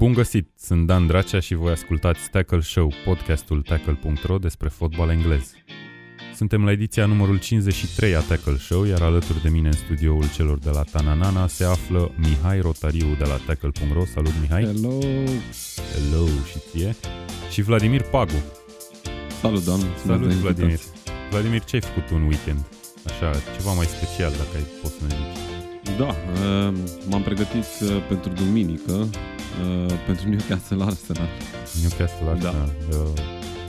Bun găsit! Sunt Dan Dracea și voi ascultați Tackle Show, podcastul tackle.ro despre fotbal englez. Suntem la ediția numărul 53 a Tackle Show, iar alături de mine în studioul celor de la Tananana se află Mihai Rotariu de la tackle.ro. Salut Mihai! Hello! Hello și ție! Și Vladimir Pagu. Salut Dan! Salut Vladimir! Vladimir, ce ai făcut un weekend? Așa, ceva mai special, dacă ai poți să ne zici. Da, uh, m-am pregătit uh, pentru duminică, uh, pentru Newcastle Arsenal. Newcastle Arsenal. Da.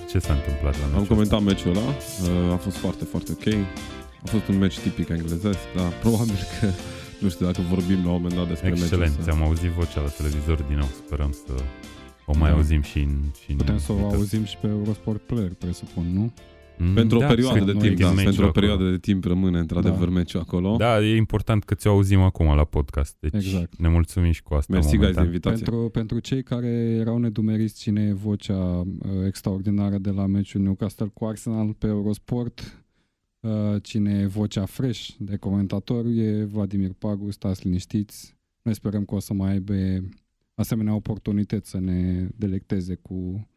Ce s-a întâmplat la meciul Am comentat meciul ăla, a fost foarte, foarte ok. A fost un meci tipic englezesc, dar probabil că, nu știu dacă vorbim la un moment dat despre meciul Excelent, ți-am auzit vocea la televizor din nou, sperăm să o mai da. auzim și în, și în Putem să o auzim și pe Eurosport Player, presupun, nu? Mm, pentru da, o perioadă de timp, da, pentru o perioadă de timp rămâne într-adevăr da. meciul acolo. Da, e important că ți-o auzim acum la podcast. Deci exact. ne mulțumim și cu asta. Mersi, guys, de invitație. Pentru, pentru cei care erau nedumeriți cine e vocea uh, extraordinară de la meciul Newcastle cu Arsenal pe Eurosport, uh, cine e vocea fresh de comentator e Vladimir Pagu, stați liniștiți. Noi sperăm că o să mai aibă asemenea oportunități să ne delecteze cu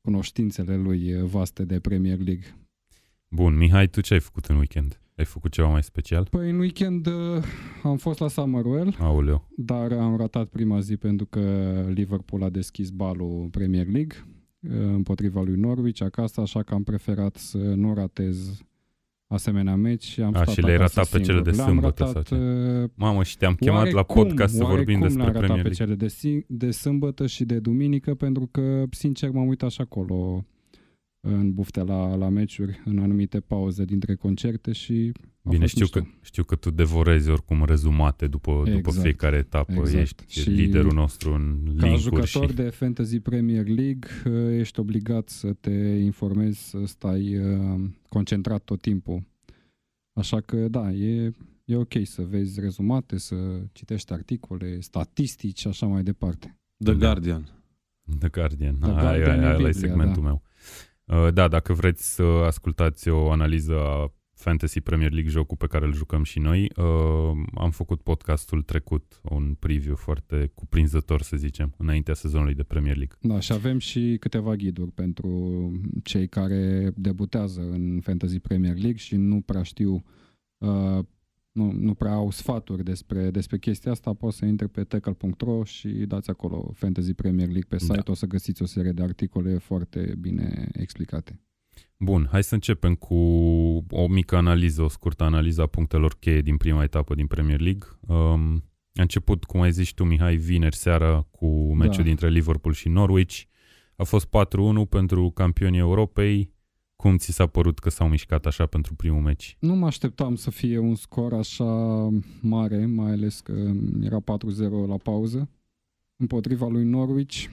cunoștințele lui vaste de Premier League. Bun, Mihai, tu ce ai făcut în weekend? Ai făcut ceva mai special? Păi în weekend uh, am fost la Summerwell, Aoleu. dar am ratat prima zi pentru că Liverpool a deschis balul Premier League uh, împotriva lui Norwich acasă, așa că am preferat să nu ratez asemenea meci și am A, stat și le-ai ratat pe cele de sâmbătă ratat, sau ce? Uh, Mamă, și te-am chemat oarecum, la podcast să vorbim despre Premier League. pe cele de, de sâmbătă și de duminică pentru că, sincer, m-am uitat și acolo în bufte la, la meciuri, în anumite pauze dintre concerte și Bine, știu că, știu că tu devorezi oricum rezumate după, exact, după fiecare etapă, exact. ești și liderul nostru în Ca linkuri jucător și... de Fantasy Premier League ești obligat să te informezi, să stai uh, concentrat tot timpul. Așa că da, e, e ok să vezi rezumate, să citești articole, statistici și așa mai departe. The Guardian. The Guardian. The Guardian aia, aia, e segmentul da. meu. Uh, da, dacă vreți să ascultați o analiză a Fantasy Premier League, jocul pe care îl jucăm și noi, uh, am făcut podcastul trecut, un preview foarte cuprinzător, să zicem, înaintea sezonului de Premier League. Da, și avem și câteva ghiduri pentru cei care debutează în Fantasy Premier League și nu prea știu uh, nu, nu prea au sfaturi despre, despre chestia asta, poți să intri pe tackle.ro și dați acolo Fantasy Premier League pe site, da. o să găsiți o serie de articole foarte bine explicate. Bun, hai să începem cu o mică analiză, o scurtă analiză a punctelor cheie din prima etapă din Premier League. Um, a început, cum ai zis tu, Mihai, vineri seara cu meciul da. dintre Liverpool și Norwich. A fost 4-1 pentru campionii Europei. Cum ți s-a părut că s-au mișcat așa pentru primul meci? Nu mă așteptam să fie un scor așa mare, mai ales că era 4-0 la pauză, împotriva lui Norwich.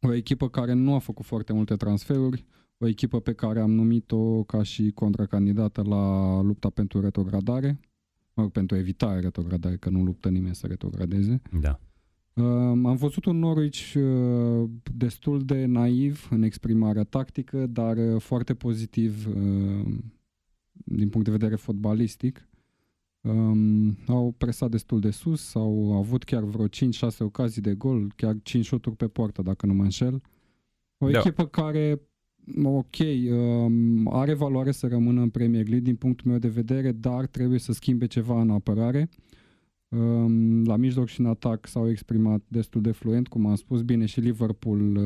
O echipă care nu a făcut foarte multe transferuri, o echipă pe care am numit-o ca și contracandidată la lupta pentru retrogradare, mă pentru evitarea retrogradare, că nu luptă nimeni să retrogradeze. Da. Uh, am văzut un Norwich uh, destul de naiv în exprimarea tactică, dar uh, foarte pozitiv uh, din punct de vedere fotbalistic. Um, au presat destul de sus, au avut chiar vreo 5-6 ocazii de gol, chiar 5 șuturi pe poartă, dacă nu mă înșel. O da. echipă care, ok, um, are valoare să rămână în Premier League din punctul meu de vedere, dar trebuie să schimbe ceva în apărare. Uh, la mijloc și în atac s-au exprimat destul de fluent, cum am spus. Bine, și Liverpool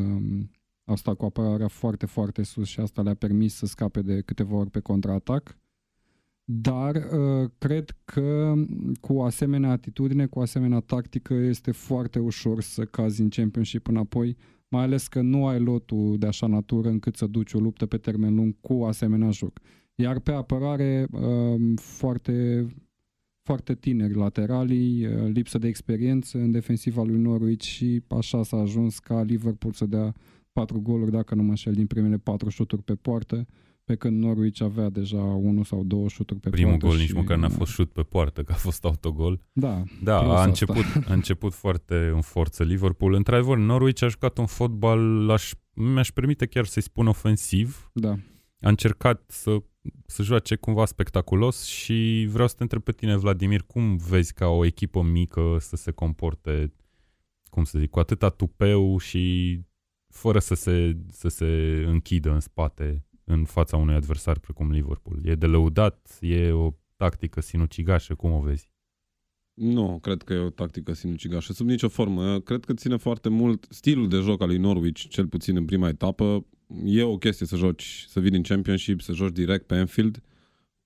a stat cu apărarea foarte, foarte sus și asta le-a permis să scape de câteva ori pe contraatac. Dar uh, cred că cu asemenea atitudine, cu asemenea tactică, este foarte ușor să cazi în Championship înapoi, mai ales că nu ai lotul de așa natură încât să duci o luptă pe termen lung cu asemenea joc. Iar pe apărare, uh, foarte foarte tineri lateralii, uh, lipsă de experiență în defensiva lui Norwich și așa s-a ajuns ca Liverpool să dea patru goluri, dacă nu mă înșel, din primele patru șuturi pe poartă, pe când Norwich avea deja unul sau două șuturi pe Primul poartă. Primul gol nici măcar n-a fost șut pe poartă, că a fost autogol. Da, da a început, a început foarte în forță Liverpool. Într-adevăr, Norwich a jucat un fotbal, aș, mi-aș permite chiar să-i spun ofensiv. Da. A încercat să să joace cumva spectaculos și vreau să te întreb pe tine, Vladimir, cum vezi ca o echipă mică să se comporte cum să zic, cu atâta tupeu și fără să se, să se închidă în spate în fața unui adversar precum Liverpool. E de lăudat, e o tactică sinucigașă, cum o vezi? Nu, cred că e o tactică sinucigașă, sub nicio formă. Cred că ține foarte mult stilul de joc al lui Norwich, cel puțin în prima etapă. E o chestie să joci, să vii din Championship, să joci direct pe Anfield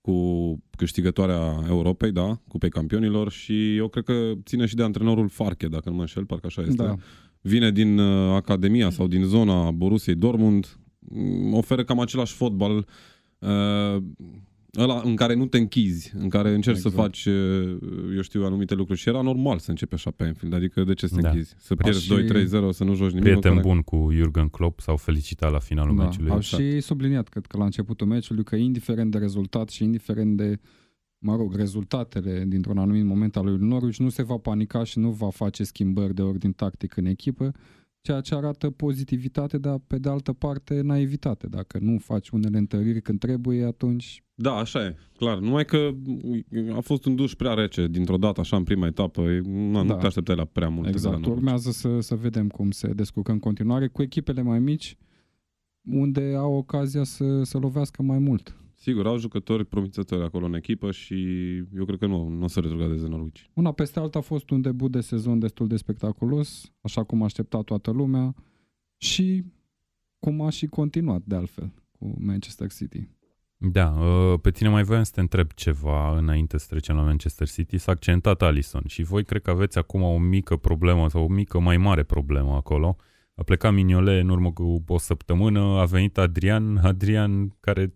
cu câștigătoarea Europei, da, cu pe campionilor și eu cred că ține și de antrenorul Farke, dacă nu mă înșel, parcă așa este. Da. Vine din uh, Academia sau din zona Borussiei Dortmund, mm, oferă cam același fotbal uh, ăla în care nu te închizi, în care încerci exact. să faci, eu știu, anumite lucruri. Și era normal să începi așa pe Anfield, adică de ce să te da. închizi? Să pierzi și... 2-3-0, să nu joci nimic. Prieten care... bun cu Jurgen Klopp, s-au felicitat la finalul da. meciului. Au și subliniat, cred că la începutul meciului, că indiferent de rezultat și indiferent de mă rog, rezultatele dintr-un anumit moment al lui Norwich, nu se va panica și nu va face schimbări de ordin tactic în echipă, ceea ce arată pozitivitate, dar pe de altă parte naivitate. Dacă nu faci unele întăriri când trebuie, atunci... Da, așa e, clar. Numai că a fost un duș prea rece dintr-o dată, așa, în prima etapă. Na, da. Nu te așteptai la prea mult. Exact. Urmează să, să vedem cum se descurcă în continuare cu echipele mai mici, unde au ocazia să, să lovească mai mult. Sigur, au jucători promițători acolo în echipă și eu cred că nu, nu o să retrogradeze Norwich. Una peste alta a fost un debut de sezon destul de spectaculos, așa cum a așteptat toată lumea și cum a și continuat de altfel cu Manchester City. Da, uh, pe tine mai voiam să te întreb ceva înainte să trecem la Manchester City. S-a accentat Alison și voi cred că aveți acum o mică problemă sau o mică mai mare problemă acolo. A plecat Mignole în urmă cu o săptămână, a venit Adrian, Adrian care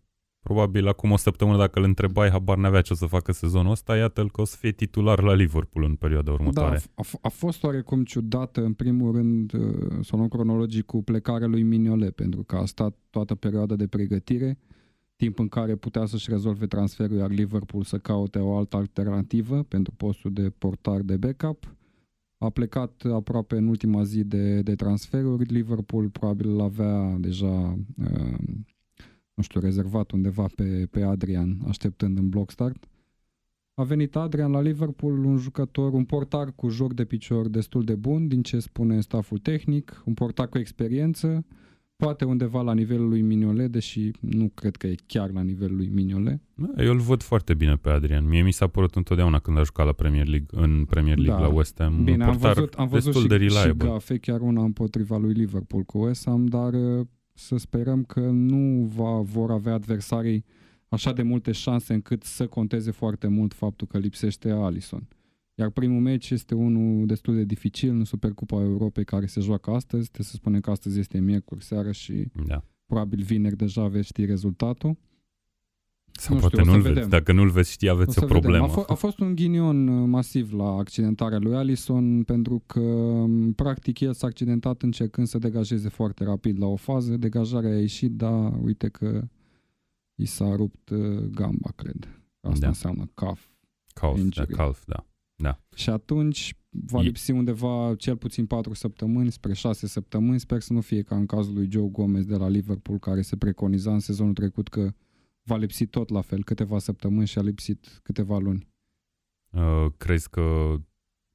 Probabil acum o săptămână dacă îl întrebai, habar n-avea ce o să facă sezonul ăsta, iată-l că o să fie titular la Liverpool în perioada următoare. Da, a, f- a fost oarecum ciudată în primul rând, uh, sau în cronologic, cu plecarea lui Mignolet, pentru că a stat toată perioada de pregătire, timp în care putea să-și rezolve transferul, iar Liverpool să caute o altă alternativă pentru postul de portar de backup. A plecat aproape în ultima zi de, de transferuri. Liverpool probabil avea deja uh, nu știu, rezervat undeva pe, pe Adrian, așteptând în block start. A venit Adrian la Liverpool, un jucător, un portar cu joc de picior destul de bun, din ce spune staful tehnic, un portar cu experiență, poate undeva la nivelul lui Mignolet, deși nu cred că e chiar la nivelul lui Mignolet. Da, eu îl văd foarte bine pe Adrian. Mie mi s-a părut întotdeauna când a jucat la Premier League, în Premier League da. la West Ham. Bine, am văzut, am văzut și, de reliable. și gafe, chiar una împotriva lui Liverpool cu West Ham, dar să sperăm că nu va, vor avea adversarii așa de multe șanse încât să conteze foarte mult faptul că lipsește Alison. Iar primul meci este unul destul de dificil în Supercupa Europei care se joacă astăzi. Trebuie să spunem că astăzi este miercuri seara și da. probabil vineri deja veți ști rezultatul. Sau nu poate știu, nu-l vedeți. Dacă nu-l veți ști, aveți o, o problemă. A, f- a fost un ghinion uh, masiv la accidentarea lui Allison pentru că um, practic el s-a accidentat încercând să degajeze foarte rapid la o fază. Degajarea a ieșit, dar uite că i s-a rupt uh, gamba, cred. Asta da. înseamnă calf. Calf, da, calf, da. Da. Și atunci va lipsi undeva cel puțin 4 săptămâni spre 6 săptămâni. Sper să nu fie ca în cazul lui Joe Gomez de la Liverpool, care se preconiza în sezonul trecut că va lipsi tot la fel, câteva săptămâni și a lipsit câteva luni. Uh, crezi că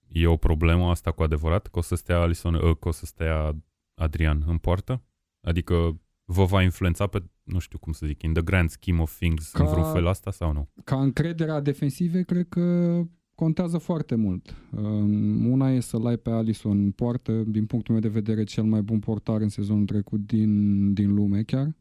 e o problemă asta cu adevărat? Că o să stea Alison, uh, că o să stea Adrian în poartă? Adică vă va influența pe, nu știu cum să zic, in the grand scheme of things, ca, în vreun fel asta sau nu? Ca încrederea defensive, cred că contează foarte mult. Um, una e să-l ai pe Alison în poartă, din punctul meu de vedere, cel mai bun portar în sezonul trecut din, din lume chiar. Uh,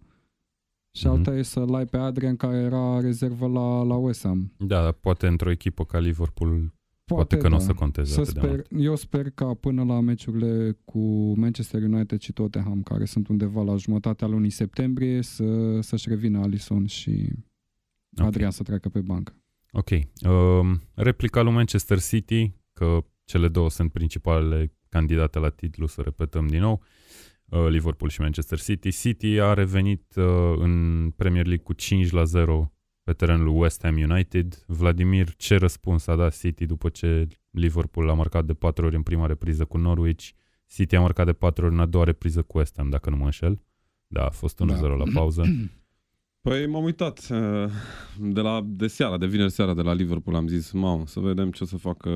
și mm-hmm. alta e să-l ai pe Adrian care era rezervă la, la West Ham. Da, poate într-o echipă ca Liverpool poate, poate că da. nu o să conteze să sper, Eu sper ca până la meciurile cu Manchester United și Tottenham, care sunt undeva la jumătatea lunii septembrie, să, să-și revină Alison și okay. Adrian să treacă pe bancă. Ok. Uh, replica lui Manchester City, că cele două sunt principalele candidate la titlu, să repetăm din nou. Uh, Uh, Liverpool și Manchester City. City a revenit uh, în Premier League cu 5 la 0 pe terenul lui West Ham United. Vladimir, ce răspuns a dat City după ce Liverpool a marcat de 4 ori în prima repriză cu Norwich? City a marcat de 4 ori în a doua repriză cu West Ham, dacă nu mă înșel. Da, a fost 1-0 da. la pauză. Păi m-am uitat uh, de, la, de seara, de vineri seara de la Liverpool, am zis, mamă, să vedem ce o să facă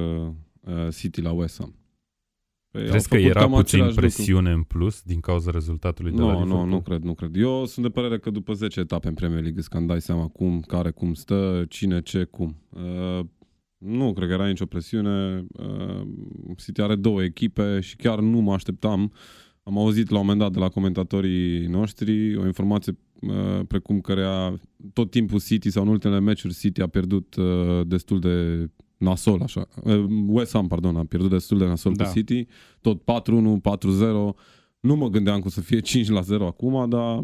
City la West Ham. Păi au Crezi că făcut era cam puțin același presiune în plus din cauza rezultatului de la Nu, nu, Liverpool? nu cred, nu cred. Eu sunt de părere că după 10 etape în Premier League îți cam dai seama cum, care, cum stă, cine, ce, cum. Uh, nu cred că era nicio presiune. Uh, City are două echipe și chiar nu mă așteptam. Am auzit la un moment dat de la comentatorii noștri o informație uh, precum că tot timpul City sau în ultimele meciuri City a pierdut uh, destul de nasol, așa. Uh, West Ham, pardon, a pierdut destul de nasol Da. cu City. Tot 4-1, 4-0. Nu mă gândeam că o să fie 5 la 0 acum, dar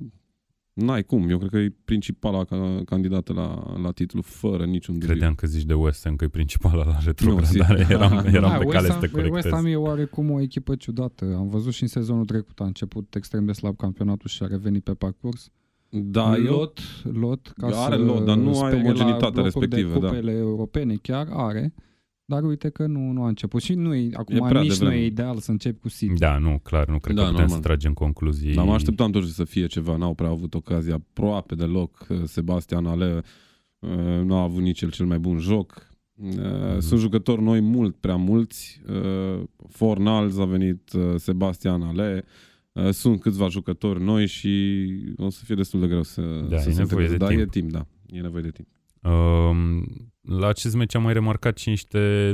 n-ai cum. Eu cred că e principala ca, candidată la, la titlu, fără niciun dubiu. Credeam că zici de West Ham că e principala la Nu, retrogradare. sigur. eram eram Da, pe West cale să Ham- te West corectez. Ham e oarecum o echipă ciudată. Am văzut și în sezonul trecut, a început extrem de slab campionatul și a revenit pe parcurs. Da, eu, lot, lot, ca Are să lot, dar nu ai spere la omogenitatea locuri respectivă, De da. cupele europene chiar are, dar uite că nu, nu a început. Și nu e, acum prea nici nu devreme. e ideal să începi cu City. Da, nu, clar, nu cred Da, că putem normal. să tragem concluzii. dar mă așteptam totuși să fie ceva. N-au prea avut ocazia aproape deloc. Sebastian Ale uh, nu a avut nici el cel mai bun joc. Uh, Sunt jucători noi mult, prea mulți. Uh, Fornals a venit uh, Sebastian Ale. Uh, Sunt câțiva jucători noi și o să fie destul de greu să, Da, să e se nevoie integreze. de Dar timp. e timp, da. E nevoie de timp. Um, la acest meci am mai remarcat și niște,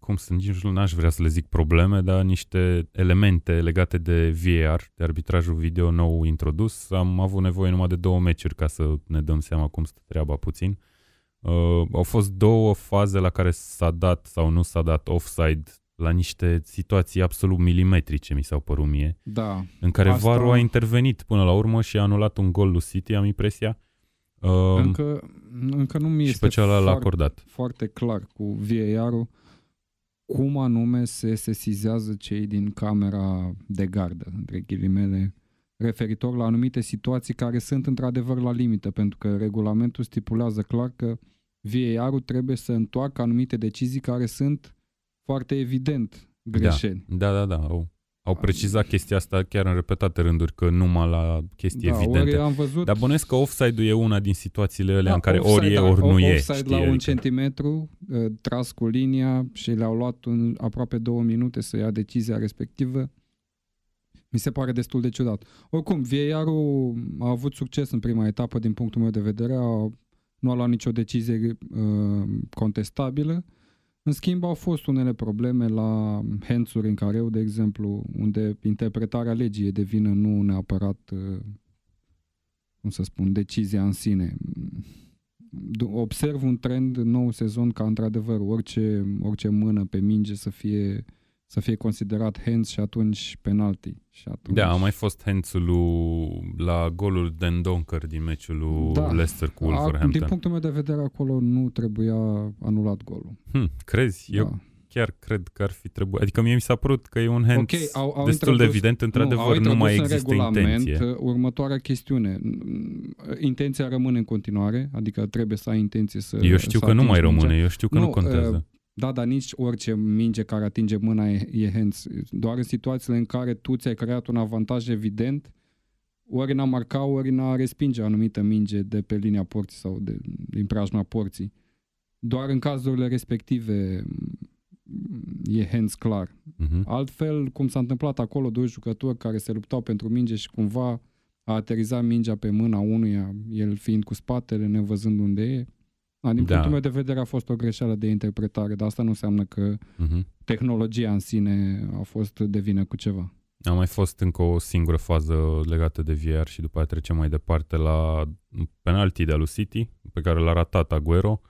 cum sunt, nici nu aș vrea să le zic probleme, dar niște elemente legate de VAR, de arbitrajul video nou introdus. Am avut nevoie numai de două meciuri ca să ne dăm seama cum stă treaba puțin. Uh, au fost două faze la care s-a dat sau nu s-a dat offside la niște situații absolut milimetrice, mi s-au părut mie, Da. în care Asta- VAR-ul a intervenit până la urmă și a anulat un gol lui City, am impresia. Uh, Încă, încă nu mi și este pe celălalt l-a foarte, acordat. foarte clar cu VAR-ul cum anume se sesizează cei din camera de gardă, între ghilimele, referitor la anumite situații care sunt într-adevăr la limită, pentru că regulamentul stipulează clar că VAR-ul trebuie să întoarcă anumite decizii care sunt foarte evident greșeli. Da, da, da. Au, au precizat chestia asta chiar în repetate rânduri, că numai la chestii Da, evidente. ori am văzut Dar bănuiesc că offside-ul e una din situațiile alea Da, în care offside, ori e, da, ori nu e. Offside știi? la un Adică- centimetru, uh, tras cu linia și le-au luat în aproape două minute să ia decizia respectivă. Mi se pare destul de ciudat. Oricum, VAR-ul a avut succes în prima etapă din punctul meu de vedere, a, nu a luat nicio decizie uh, contestabilă. În schimb, au fost unele probleme la hands-uri în careu, de exemplu, unde interpretarea legii e de vină, nu neapărat, uh, cum să spun, decizia în sine. Du- Observ un trend în nou sezon ca într-adevăr orice, orice mână pe minge să fie să fie considerat hands și atunci penalty. Și atunci... Da, a mai fost hands lui la golul de Donker din meciul lui Da. Leicester cu A, din Wolverhampton. punctul meu de vedere, acolo nu trebuia anulat golul. Hm, crezi? Eu da. chiar cred că ar fi trebuit. Adică mie mi s-a părut că e un hands Ok, au- au destul de introdus- evident, Nu, într-adevăr au nu, introdus mai în există regulament intenție. uh, următoarea chestiune. Mm, Intenția rămâne în continuare, adică trebuie să ai intenție să Eu știu să că nu mai atingi mingea. rămâne, eu știu că nu, Nu, contează. Da, dar nici orice minge care atinge mâna e, e hands. Doar în situațiile în care tu ți-ai creat un avantaj evident, ori n-a marca, ori n-a respinge o anumită minge de pe linia porții sau de, din preajma porții. Doar în cazurile respective mm, e hands clar. Mhm. Altfel, cum s-a întâmplat acolo, doi jucători care se luptau pentru minge și cumva a aterizat mingea pe mâna unuia, el fiind cu spatele, nevăzând unde e. A, din Da. punctul meu de vedere a fost o greșeală de interpretare, dar asta nu înseamnă că Mhm. tehnologia în sine a fost de vină cu ceva. A mai fost încă o singură fază legată de VR și după aia trecem mai departe la penalti de lui City, pe care l-a ratat Aguero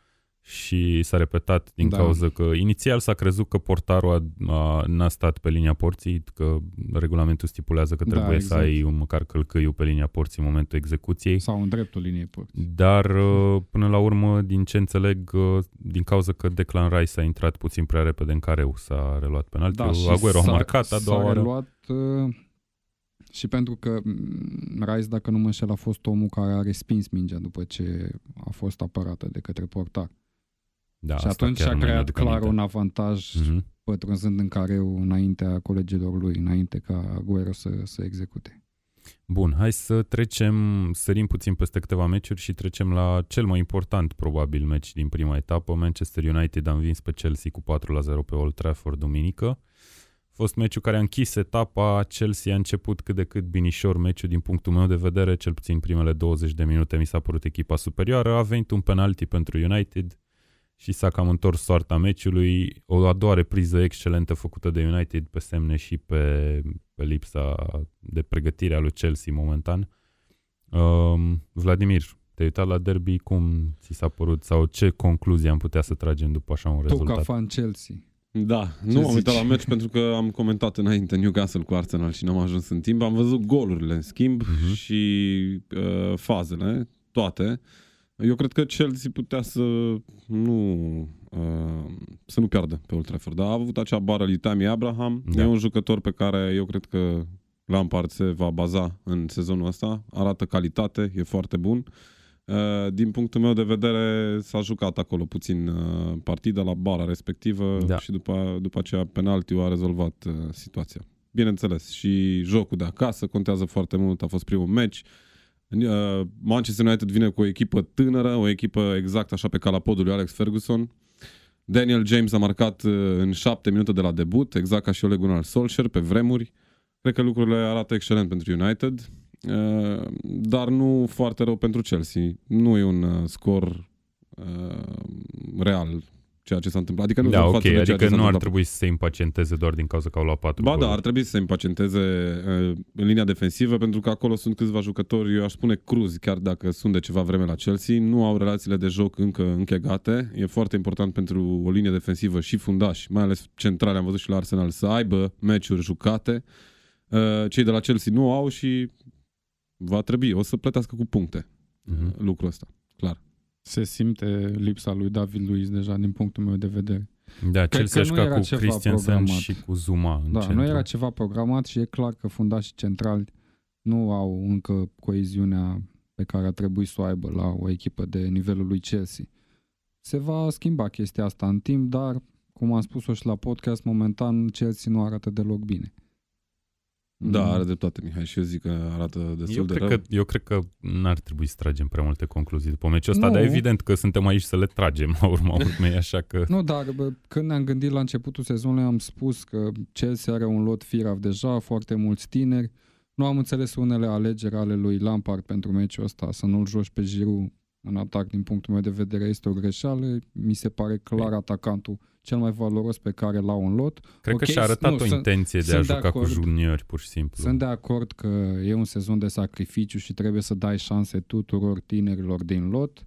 și s-a repetat din Da. cauza că inițial s-a crezut că portarul a, a, n-a stat pe linia porții, că regulamentul stipulează că Da, trebuie să exact. ai un măcar călcâiul pe linia porții în momentul execuției. Sau în dreptul liniei porții. Dar uh, până la urmă, din ce înțeleg, uh, din cauza că Declan Rice a intrat puțin prea repede în careu, s-a reluat penaltiul. Da, și Aguero a s-a- marcat a doua s-a oară. reluat, uh, și pentru că mm, Rice, dacă nu mă înșel, a fost omul care a respins mingea după ce a fost apărată de către portar. Da, și asta atunci chiar a nu mi-aduc creat clar aminte. un avantaj Mhm. pătrunzând în careu înaintea colegilor lui, înainte ca Aguero să, să execute. Bun, hai să trecem, sărim puțin peste câteva meciuri și trecem la cel mai important, probabil, meci din prima etapă. Manchester United a învins pe Chelsea cu 4 la 0 pe Old Trafford duminică. fost meciul care a închis etapa, Chelsea a început cât de cât binișor meciul din punctul meu de vedere, cel puțin primele 20 de minute mi s-a părut echipa superioară, a venit un penalti pentru United și s-a cam întors soarta meciului, o a doua repriză excelentă făcută de United pe semne și pe, pe lipsa de pregătire a lui Chelsea momentan. Um, Vladimir, te-ai uitat la derby, cum ți s-a părut sau ce concluzie am putea să tragem după așa un rezultat? Tu ca fan Chelsea. Da, Ce nu am uitat la meci pentru că am comentat înainte Newcastle cu Arsenal și n-am ajuns în timp. Am văzut golurile în schimb uh-huh. și uh, fazele, toate. Eu cred că Chelsea putea să nu uh, să nu piardă pe Old Trafford. Dar a avut acea bară lui Tammy Abraham. Da. E un jucător pe care eu cred că Lampard se va baza în sezonul ăsta. Arată calitate, e foarte bun. Uh, Uh, din punctul meu de vedere s-a jucat acolo puțin uh, partida la bara respectivă da. și după, după aceea penaltiul a rezolvat uh, situația. Bineînțeles, și jocul de acasă contează foarte mult, a fost primul meci. Manchester United vine cu o echipă tânără, o echipă exact așa pe calapodul lui Alex Ferguson. Daniel James a marcat în șapte minute de la debut, exact ca și Ole Gunnar Solskjaer pe vremuri. Cred că lucrurile arată excelent pentru United. Uh, dar nu foarte rău pentru Chelsea. Nu e un uh, scor uh, real ceea ce s-a întâmplat. Adică nu da, ok, față adică nu ar trebui să se impacienteze doar din cauza că au luat patru Ba da, ar trebui să se impacienteze uh, în linia defensivă, pentru că acolo sunt câțiva jucători, eu aș spune cruzi, chiar dacă sunt de ceva vreme la Chelsea, nu au relațiile de joc încă închegate. E foarte important pentru o linie defensivă și fundași, mai ales centrale, am văzut și la Arsenal, să aibă meciuri jucate. Uh, cei de la Chelsea nu au și va trebui, o să plătească cu puncte uh-huh. lucrul ăsta, clar. Se simte lipsa lui David Luiz deja din punctul meu de vedere. Da, cel se juca cu Christiansen și cu Zuma în Da, centru. nu era ceva programat și e clar că fundașii centrali nu au încă coeziunea pe care ar trebui să o aibă la o echipă de nivelul lui Chelsea. Se va schimba chestia asta în timp, dar, cum am spus-o și la podcast, momentan Chelsea nu arată deloc bine. Da, mm. are dreptate Mihai și eu zic că arată destul eu de cred rău. Că, eu cred că n-ar trebui să tragem prea multe concluzii după meciul ăsta, nu. dar evident că suntem aici să le tragem la urma urmei, așa că... Nu, dar bă, când ne-am gândit la începutul sezonului am spus că Chelsea are un lot firav deja, foarte mulți tineri. Nu am înțeles unele alegeri ale lui Lampard pentru meciul ăsta, să nu-l joci pe Giroud în atac din punctul meu de vedere este o greșeală. Mi se pare clar atacantul cel mai valoros pe care l-au în lot. Cred okay, că și-a arătat nu, o intenție de a juca de acord, cu juniori, pur și simplu. Sunt de acord că e un sezon de sacrificiu și trebuie să dai șanse tuturor tinerilor din lot,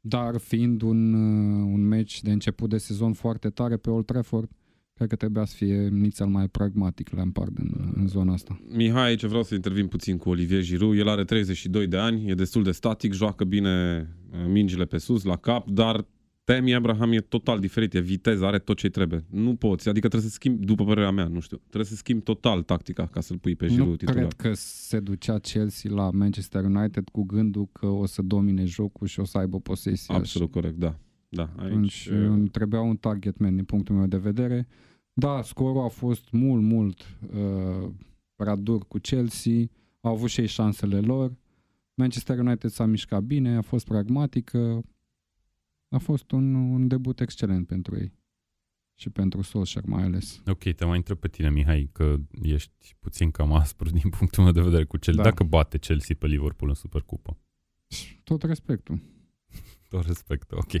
dar fiind un, uh, un meci de început de sezon foarte tare pe Old Trafford, cred că trebuia să fie nițel mai pragmatic Lampard în, în zona asta. Mihai, aici vreau să intervin puțin cu Olivier Giroud. El are 32 de ani, e destul de static, joacă bine uh, mingile pe sus, la cap, dar Temi Abraham e total diferit, e viteză, are tot ce trebuie. Nu poți, adică trebuie să schimbi, după părerea mea, nu știu, trebuie să schimbi total tactica ca să-l pui pe Giroud Nu titular. cred că se ducea Chelsea la Manchester United cu gândul că o să domine jocul și o să aibă posesia. Absolut și... corect, da. da aici, Atunci uh... trebuia un target man din punctul meu de vedere. Da, scorul a fost mult, mult uh, prea dur cu Chelsea, au avut și ei șansele lor. Manchester United s-a mișcat bine, a fost pragmatică, a fost un, un debut excelent pentru ei și pentru Solskjaer mai ales. Ok, te mai întreb pe tine, Mihai, că ești puțin cam aspru din punctul meu de vedere cu Chelsea. Da. Dacă bate Chelsea pe Liverpool în Supercupă? Tot respectul. Tot respectul, ok.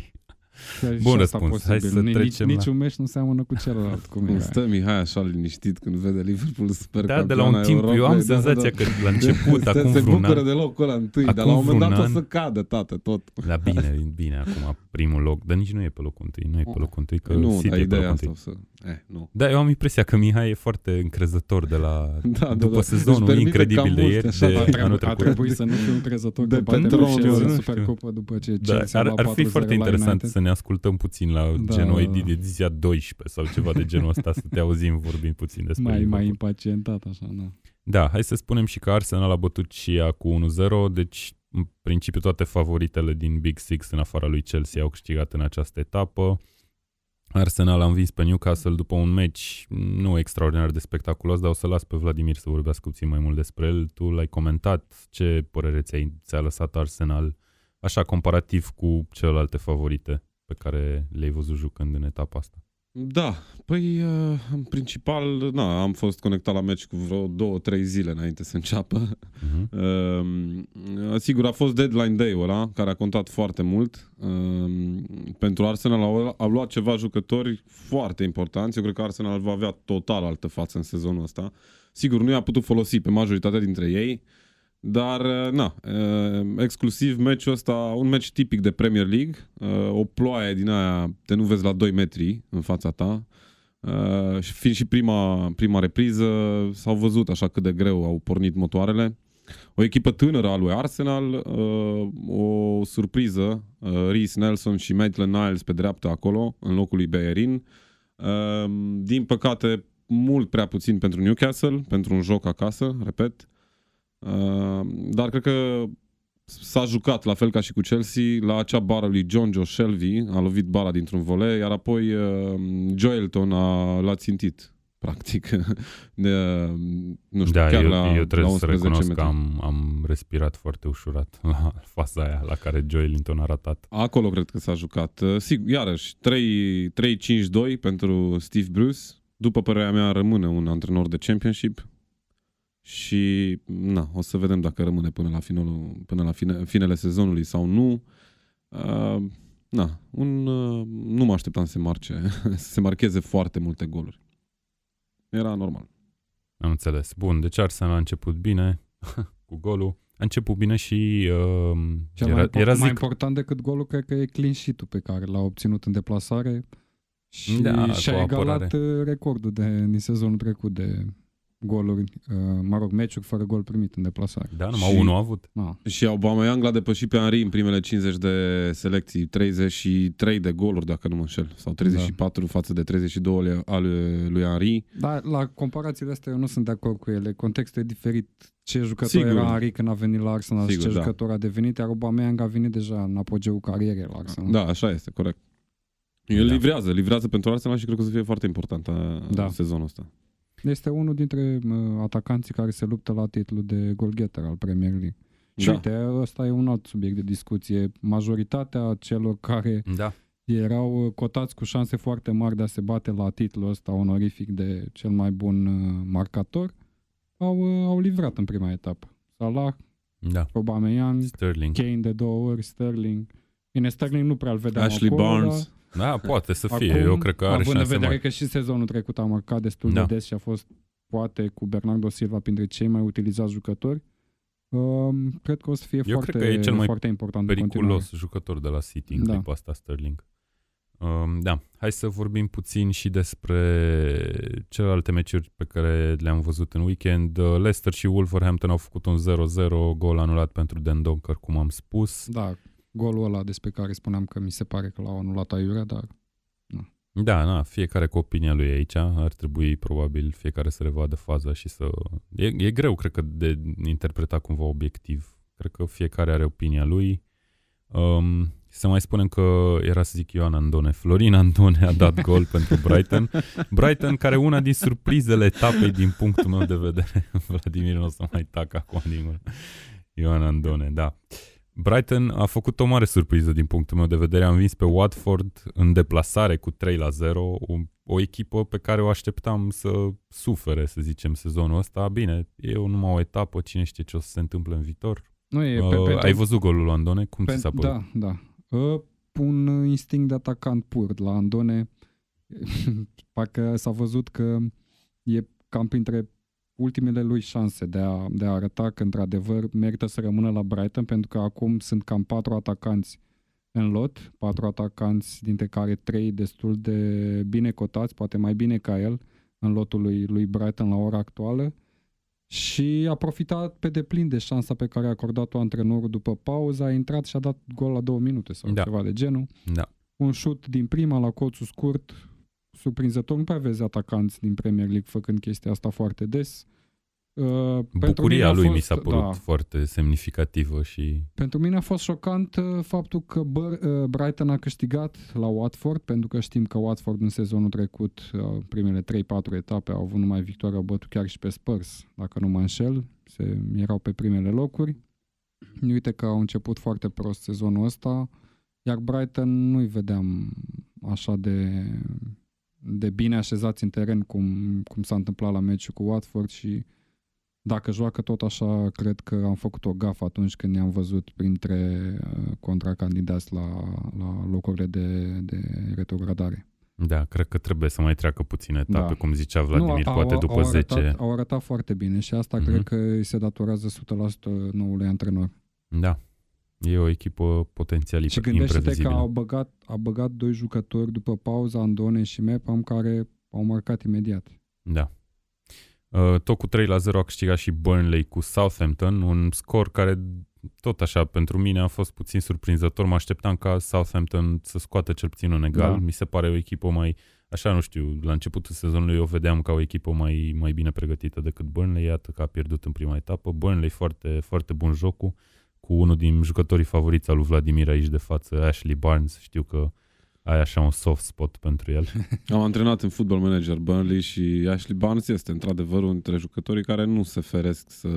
Bun răspuns. Hai să nici, trecem Niciun la... meci nu seamănă cu celălalt. Cum, cum stă Mihai așa liniștit când vede Liverpool super Da, de la un timp, eu am senzația da, da, că la început, da, acum se vreun bucură de locul ăla întâi, dar la un moment dat an, o să cadă, tată, tot. Da, bine, bine, acum primul loc, dar nici nu e pe locul întâi, nu e pe locul întâi, că nu, City e pe locul întâi. Să... Eh, nu. Da, eu am impresia că Mihai e foarte încrezător de la, da, da, după da, sezonul incredibil de ieri, de anul trecut. A trebuit să nu fiu încrezător de că bate Supercupa după ce Chelsea Ar fi foarte interesant să ne ascultăm puțin la da. genul de ediția 12 sau ceva de genul ăsta, să te auzim vorbind puțin despre Mai, Liverpool. mai impacientat așa, da. Da, hai să spunem și că Arsenal a bătut și ea cu 1-0, deci în principiu toate favoritele din Big Six în afara lui Chelsea au câștigat în această etapă. Arsenal a învins pe Newcastle după un meci nu extraordinar de spectaculos, dar o să las pe Vladimir să vorbească puțin mai mult despre el. Tu l-ai comentat, ce părere ți-ai, ți-a lăsat Arsenal, așa comparativ cu celelalte favorite? Pe care le-ai văzut jucând în etapa asta? Da, păi uh, în principal, na, am fost conectat la meci cu vreo două, trei zile înainte să înceapă. Uh-huh. Uh, sigur, a fost deadline day-ul ăla, care a contat foarte mult. Uh, pentru Arsenal au, au luat ceva jucători foarte importanți. Eu cred că Arsenal va avea total altă față în sezonul ăsta. Sigur, nu i-a putut folosi pe majoritatea dintre ei, dar, uh, na, uh, exclusiv meciul ăsta, un meci tipic de Premier League, uh, o ploaie din aia, te nu vezi la 2 metri în fața ta, și fiind și prima, prima repriză, s-au văzut așa cât de greu au pornit motoarele. O echipă tânără a lui Arsenal, o surpriză, Reece Nelson și Maitland Niles pe dreapta acolo, în locul lui Bellerin. Din păcate, mult prea puțin pentru Newcastle, pentru un joc acasă, repet. Uh, dar cred că s-a jucat la fel ca și cu Chelsea la acea bară lui John Joe Shelby, a lovit bara dintr-un volei, iar apoi uh, Joelton a, l-a țintit practic. De, nu știu, da, chiar eu, la, eu trebuie la să recunosc metri. că am, am respirat foarte ușurat la faza aia la care Joelinton a ratat. Acolo cred că s-a jucat. Uh, sigur, iarăși, 3-5-2 pentru Steve Bruce. După părerea mea, rămâne un antrenor de championship și na, o să vedem dacă rămâne până la, finalul, până la fine, finele sezonului sau nu. Uh, na, un, uh, nu mă așteptam să se marce, să se marcheze foarte multe goluri. Era normal. Am înțeles. Bun, deci Arsenal a început bine cu golul. A început bine și uh, Cel era, mai, era zic... mai important decât golul cred că e clean sheet pe care l-a obținut în deplasare și da, și-a egalat apărare. recordul de, din sezonul trecut de goluri, uh, mă rog, meciuri fără gol primit în deplasare. Da, numai unul a avut. Da. Și Aubameyang l-a depășit pe Henry în primele 50 de selecții, 33 de goluri, dacă nu mă înșel, sau 34 da. față de 32 al lui Henry. Da, la comparațiile astea eu nu sunt de acord cu ele. Contextul e diferit. Ce jucător Sigur. era Henry când a venit la Arsenal Sigur, și ce da. jucător a devenit, iar Aubameyang a venit deja în apogeul carierei la Arsenal. Da, așa este, corect. El da. livrează, livrează pentru Arsenal și cred că o să fie foarte important da. sezonul ăsta. Este unul dintre uh, atacanții care se luptă la titlul de golgheter al Premier League. Și da. uite, ăsta e un alt subiect de discuție. Majoritatea celor care da. erau cotați cu șanse foarte mari de a se bate la titlul ăsta onorific de cel mai bun uh, marcator au, uh, au livrat în prima etapă. Salah, da. Aubameyang, Sterling. Kane de două ori, Sterling. Bine, Sterling nu prea-l vedeam Ashley acolo, Barnes. Dar da, poate să fie. Acum, Eu cred că are având în vedere mai... că și sezonul trecut a marcat destul da. de des și a fost poate cu Bernardo Silva printre cei mai utilizați jucători, um, cred că o să fie Eu foarte, cred că e cel mai foarte important periculos jucător de la City în da. clipa asta, Sterling. Um, da, hai să vorbim puțin și despre celelalte meciuri pe care le-am văzut în weekend. Uh, Leicester și Wolverhampton au făcut un 0-0, gol anulat pentru Den Donker, cum am spus. Da, golul ăla despre care spuneam că mi se pare că l-au anulat aiurea, dar... Nu. Da, na, fiecare cu opinia lui aici, ar trebui probabil fiecare să revadă faza și să... E, e greu, cred că, de interpreta cumva obiectiv. Cred că fiecare are opinia lui. Um, să mai spunem că era să zic Ioan Andone. Florin Andone a dat gol pentru Brighton. Brighton care una din surprizele etapei din punctul meu de vedere. Vladimir nu o să mai tac acum din Ioan Andone, da. Brighton a făcut o mare surpriză din punctul meu de vedere. Am vins pe Watford în deplasare cu 3 la 0, o, o echipă pe care o așteptam să sufere, să zicem, sezonul ăsta. Bine, e o numai o etapă, cine știe ce o să se întâmple în viitor. Nu e pe, pe, uh, ai văzut golul lui Andone? Cum pe, ți s-a părut? Da, da. Uh, un instinct de atacant pur la Andone. Parcă s-a văzut că e cam printre ultimele lui șanse de a, de a arăta că într-adevăr merită să rămână la Brighton pentru că acum sunt cam patru atacanți în lot, patru atacanți dintre care trei destul de bine cotați, poate mai bine ca el în lotul lui, lui Brighton la ora actuală și a profitat pe deplin de șansa pe care a acordat-o antrenorul după pauză, a intrat și a dat gol la două minute sau da. ceva de genul. Da. Un șut din prima la colțul scurt, surprinzător, nu prea vezi atacanți din Premier League făcând chestia asta foarte des. Uh, Bucuria lui fost, mi s-a părut da, foarte semnificativă și... Pentru mine a fost șocant uh, faptul că Bur- uh, Brighton a câștigat la Watford, pentru că știm că Watford în sezonul trecut, uh, primele 3-4 etape, au avut numai victoria, au bătut chiar și pe Spurs, dacă nu mă înșel, se, erau pe primele locuri. Uite că au început foarte prost sezonul ăsta, iar Brighton nu-i vedeam așa de de bine așezați în teren, cum, cum s-a întâmplat la meciul cu Watford și dacă joacă tot așa, cred că am făcut o gafă atunci când ne-am văzut printre uh, contracandidați la, la locurile de, de retrogradare. Da, cred că trebuie să mai treacă puține etape, da. cum zicea Vladimir, nu, poate au, după au 10. Arătat, au arătat foarte bine și asta mm-hmm. cred că îi se datorează 100% noului antrenor. Da, e o echipă potențial Și gândește-te că au băgat, a băgat doi jucători după pauza, Andone și Mepam, care au marcat imediat. Da. Uh, tot cu 3 la 0 a câștigat și Burnley cu Southampton, un scor care tot așa pentru mine a fost puțin surprinzător. Mă așteptam ca Southampton să scoată cel puțin un egal. Da. Mi se pare o echipă mai, așa nu știu, la începutul sezonului eu vedeam ca o echipă mai, mai bine pregătită decât Burnley, iată că a pierdut în prima etapă. Burnley foarte, foarte bun jocul, cu unul din jucătorii favoriți al lui Vladimir aici de față, Ashley Barnes. Știu că ai așa un soft spot pentru el. Am antrenat în Football Manager Burnley și Ashley Barnes este într-adevăr unul dintre jucătorii care nu se feresc să,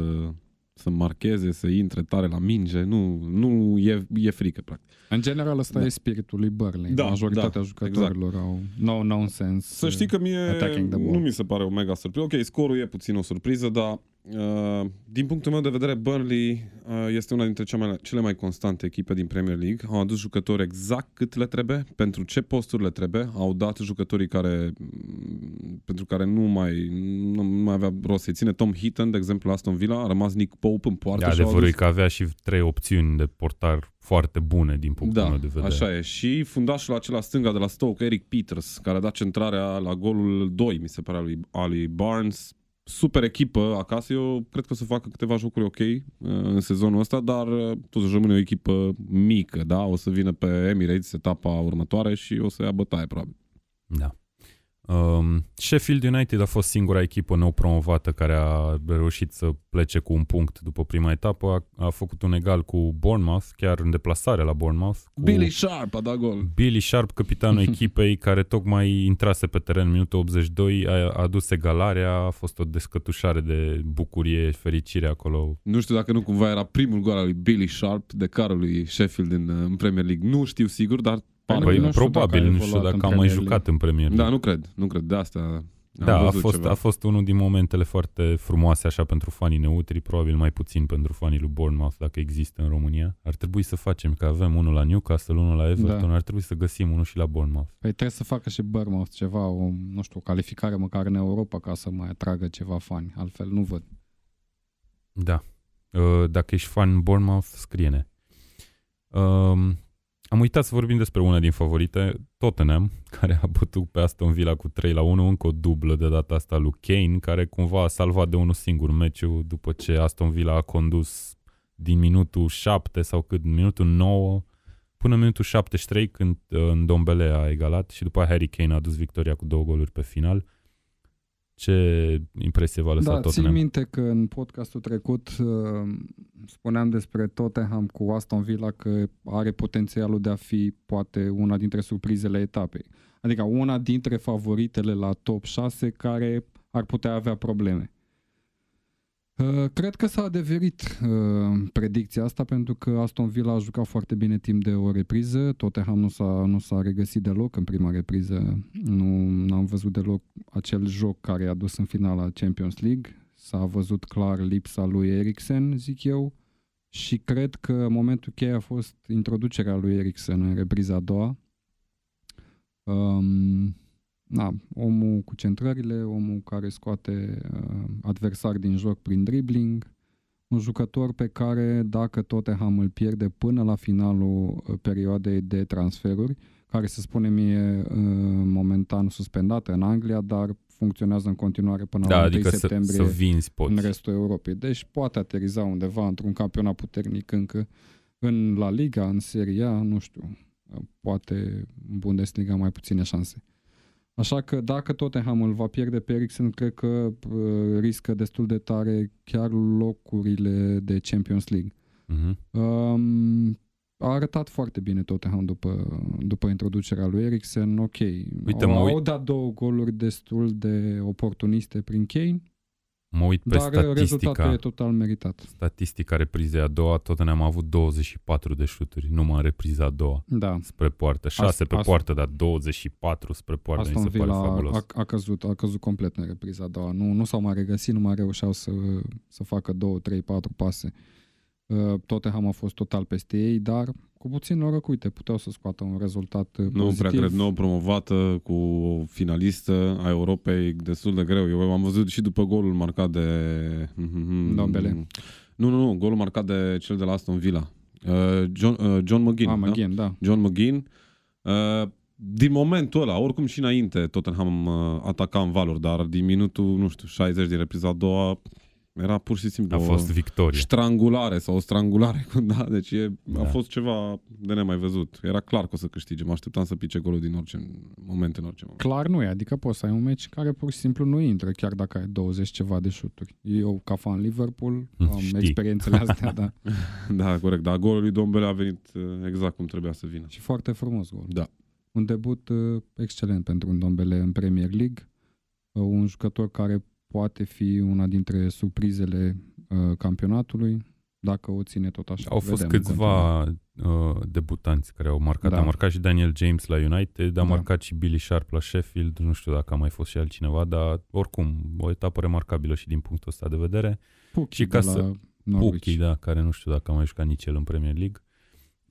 să marcheze, să intre tare la minge, nu, nu e, e frică, practic. În general, ăsta da. e spiritul lui Burnley. Da, Majoritatea da, jucătorilor exact. au no nonsense Să știi că mie nu mi se pare o mega surpriză. Ok, scorul e puțin o surpriză, dar Uh, din punctul meu de vedere, Burnley uh, este una dintre cele mai, cele mai constante echipe din Premier League. Au adus jucători exact cât le trebuie, pentru ce posturi le trebuie. Au dat jucătorii care, mm, pentru care nu mai, nu mai avea rost să-i ține. Tom Heaton, de exemplu, Aston Villa, a rămas Nick Pope în poartă. De adevărul adus... că avea și trei opțiuni de portar foarte bune din punctul da, meu de vedere. așa e. Și fundașul acela stânga de la Stoke, Eric Peters, care a dat centrarea la golul 2, mi se pare, al lui, al lui Barnes, super echipă acasă. Eu cred că o să facă câteva jocuri ok uh, în sezonul ăsta, dar uh, totuși rămâne o echipă mică, da? O să vină pe Emirates etapa următoare și o să ia bătaie, probabil. Da. Um, Sheffield United a fost singura echipă nou promovată care a reușit să plece cu un punct după prima etapă. A, a făcut un egal cu Bournemouth, chiar în deplasare la Bournemouth. Cu Billy Sharp a dat gol. Billy Sharp, capitanul echipei, care tocmai intrase pe teren în minutul 82, a, a adus egalarea, a fost o descătușare de bucurie, fericire acolo. Nu știu dacă nu cumva era primul gol al lui Billy Sharp de carul lui Sheffield în, în Premier League. Nu știu sigur, dar Păi, nu probabil, nu știu dacă am mai jucat în Premier Da, nu cred, nu cred. De asta da, a fost, a fost unul din momentele foarte frumoase așa pentru fanii neutri, probabil mai puțin pentru fanii lui Bournemouth, dacă există în România. Ar trebui să facem, că avem unul la Newcastle, unul la Everton, da. ar trebui să găsim unul și la Bournemouth. Păi trebuie să facă și Bournemouth ceva, o, nu știu, o calificare măcar în Europa ca să mai atragă ceva fani, altfel nu văd. Da. Uh, dacă ești fan Bournemouth, scrie-ne. Um, am uitat să vorbim despre una din favorite, Tottenham, care a bătut pe Aston Villa cu 3 la 1, încă o dublă de data asta lui Kane, care cumva a salvat de unul singur meciul după ce Aston Villa a condus din minutul 7 sau cât, minutul 9 până în minutul 73 când uh, Ndombele a egalat și după Harry Kane a adus victoria cu două goluri pe final. Ce impresie v-a lăsat da, Tottenham? țin minte că în podcastul trecut uh, spuneam despre Tottenham cu Aston Villa că are potențialul de a fi poate una dintre surprizele etapei. Adică una dintre favoritele la top 6 care ar putea avea probleme. Uh, cred că s-a adeverit uh, predicția asta pentru că Aston Villa a jucat foarte bine timp de o repriză, Tottenham nu s-a, nu s-a regăsit deloc în prima repriză, nu am văzut deloc acel joc care a dus în finala Champions League, s-a văzut clar lipsa lui Eriksen, zic eu, și cred că momentul cheie a fost introducerea lui Eriksen în repriza a doua. Um, na, omul cu centrările, omul care scoate uh, adversari din joc prin dribbling, un jucător pe care dacă Tottenham îl pierde până la finalul uh, perioadei de transferuri, care se spune mie uh, momentan suspendată în Anglia, dar funcționează în continuare până da, la adică 1 septembrie să, să vinzi, poți. în restul Europei. Deci poate ateriza undeva într-un campionat puternic încă în La Liga, în Serie A, nu știu, uh, poate în Bundesliga mai puține șanse. Așa că dacă Tottenham îl va pierde pe Eriksen, cred că uh, riscă destul de tare chiar locurile de Champions League. Uh-huh. Um, a arătat foarte bine Tottenham după, după introducerea lui Eriksen. Ok, Uite, au, au dat două goluri destul de oportuniste prin Kane. Mă uit pe Dar rezultatul statistica, e total meritat. statistica reprizei a doua, tot ne-am avut 24 de șuturi, numai în repriza a doua, Da. spre poartă. 6 pe asta- poartă, dar 24 spre poartă, mi Aston se pare Villa fabulos. a, a, căzut, a căzut complet în repriza a doua. Nu, nu s-au mai regăsit, nu mai reușeau să, să facă 2, 3, 4 pase. Uh, Tottenham a fost total peste ei, dar cu puțin noroc, uite, puteau să scoată un rezultat uh, Nu pozitiv. prea cred, nou promovată cu o finalistă a Europei destul de greu. Eu am văzut și după golul marcat de... Dombele. Nu, nu, nu, golul marcat de cel de la Aston Villa. Uh, John, uh, John McGinn. Ah, da? McGinn, da. John McGinn. Uh, din momentul ăla, oricum și înainte, Tottenham uh, ataca în valuri, dar din minutul, nu știu, 60 din repriza a doua, era pur și simplu A o fost victorie. strangulare sau o strangulare. Da, deci e, a Da. fost ceva de nemai văzut. Era clar că o să câștige. Mă așteptam să pice golul din orice moment în orice moment. Clar nu e, adică poți să ai un meci care pur și simplu nu intră, chiar dacă ai 20 ceva de șuturi. Eu, ca fan Liverpool, am Știi. experiențele astea, da. Da, corect. Dar golul lui Dombele a venit uh, exact cum trebuia să vină. Și foarte frumos gol. Da. Un debut uh, excelent pentru un Dombele în Premier League. Uh, un jucător care poate fi una dintre surprizele uh, campionatului, dacă o ține tot așa. Au fost Vedem în câțiva uh, debutanți care au marcat. Da. A marcat și Daniel James la United, a Da. marcat și Billy Sharp la Sheffield, nu știu dacă a mai fost și altcineva, dar oricum, o etapă remarcabilă și din punctul ăsta de vedere. Puki și ca de să- la Norwich. Puki, da, care nu știu dacă a mai jucat nici el în Premier League.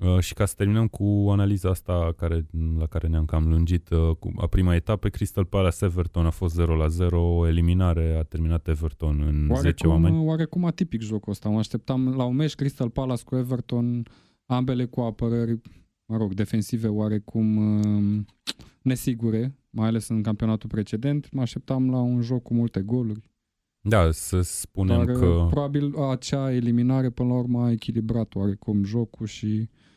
Uh, și ca să terminăm cu analiza asta care, la care ne-am cam lungit, uh, cu a prima etapă, Crystal Palace Everton a fost 0 la 0, o eliminare, a terminat Everton în 10 oameni. Oarecum, oarecum atipic jocul ăsta. Mă așteptam la un meci Crystal Palace cu Everton, ambele cu apărări, mă rog, defensive oarecum uh, nesigure, mai ales în campionatul precedent. Mă așteptam la un joc cu multe goluri. Da, să spunem Dar că... uh, probabil acea eliminare până la urmă a echilibrat oarecum jocul și uh,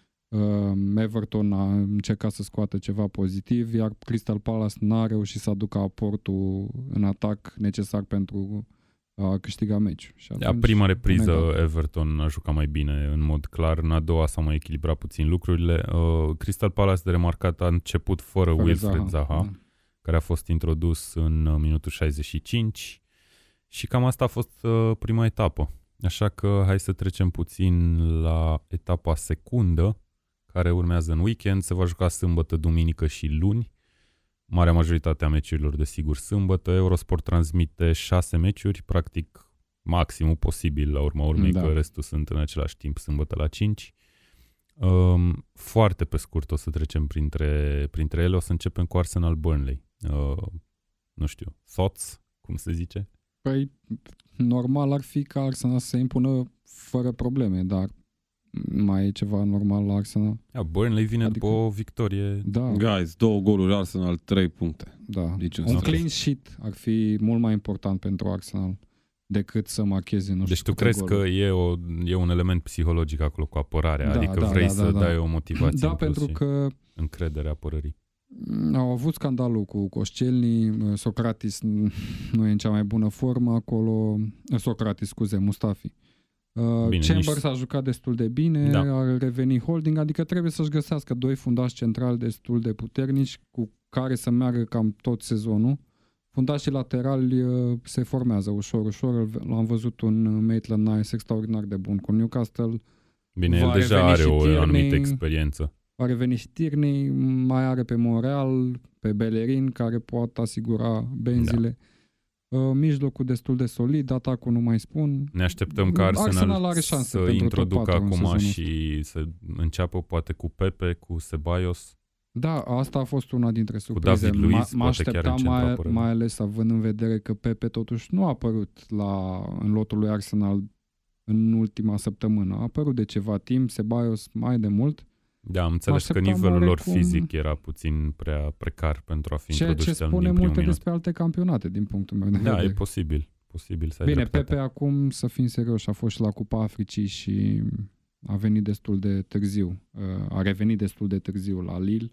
Everton a încercat să scoată ceva pozitiv, iar Crystal Palace n-a reușit să aducă aportul în atac necesar pentru a câștiga meciul. Și Da, atunci, prima repriză negativ. Everton a jucat mai bine în mod clar, în a doua s-au mai echilibrat puțin lucrurile. Uh, Crystal Palace de remarcat a început fără, Fără Wilfred Zaha, Da. care a fost introdus în uh, minutul 65 și cam asta a fost uh, prima etapă. Așa că hai să trecem puțin la etapa secundă, care urmează în weekend. Se va juca sâmbătă, duminică și luni. Marea majoritate a meciurilor, desigur, sâmbătă. Eurosport transmite șase meciuri, practic maximul posibil la urma urmei, Da. că restul sunt în același timp sâmbătă la 5. Um, foarte pe scurt o să trecem printre, printre ele. O să începem cu Arsenal Burnley. Uh, nu știu, thoughts, cum se zice? Păi, normal ar fi ca Arsenal să se impună fără probleme, dar mai e ceva normal la Arsenal? Ja, Burnley vine Adică- după o victorie. Da, Guys, două goluri Arsenal, trei puncte. da. Niciun Un stres. clean sheet ar fi mult mai important pentru Arsenal decât să marcheze nu știu Deci tu câte crezi goluri. că e, o, e un element psihologic acolo cu apărarea, Da, adică da, vrei da, să da, da. dai o motivație Da, în plus pentru și că încredere apărării. Mm, Au avut scandalul cu Coșcelni, Socratis nu e în cea mai bună formă acolo, Socratis, scuze, Mustafi. Uh, Bine, Chambers nici- a jucat destul de bine, Da. a revenit Holding, adică trebuie să-și găsească doi fundași centrali destul de puternici cu care să meargă cam tot sezonul. Fundașii laterali uh, se formează ușor, ușor. Îl- L-am văzut un Maitland Nice extraordinar de bun cu Newcastle. Bine, Va el deja reveni are și o Tierney. anumită experiență. A revenit și Tierney, mai are pe Montreal, pe Bellerin, care poate asigura benzile. Da. Mijlocul destul de solid, atacul nu mai spun. Ne așteptăm ca Arsenal, Arsenal are șanse să pentru top introducă patru în acum sezonul și să înceapă poate cu Pepe, cu Ceballos. Da, asta a fost una dintre surprize. David Luiz, mă poate chiar în așteptam centru mai, apărare. mai ales având în vedere că Pepe totuși nu a apărut la, în lotul lui Arsenal în ultima săptămână. A apărut de ceva timp, Ceballos mai de mult. Da, am înțeles că așteptam nivelul lor oarecum- fizic era puțin prea precar pentru a fi Ceea ce introdus spune din primul multe minut. despre alte campionate, din punctul meu de Da, vedere. e posibil. Posibil să ai Bine, dreptate. Pepe acum, să fim serioși, a fost și la Cupa Africii și a venit destul de târziu. Uh, A revenit destul de târziu la Lille.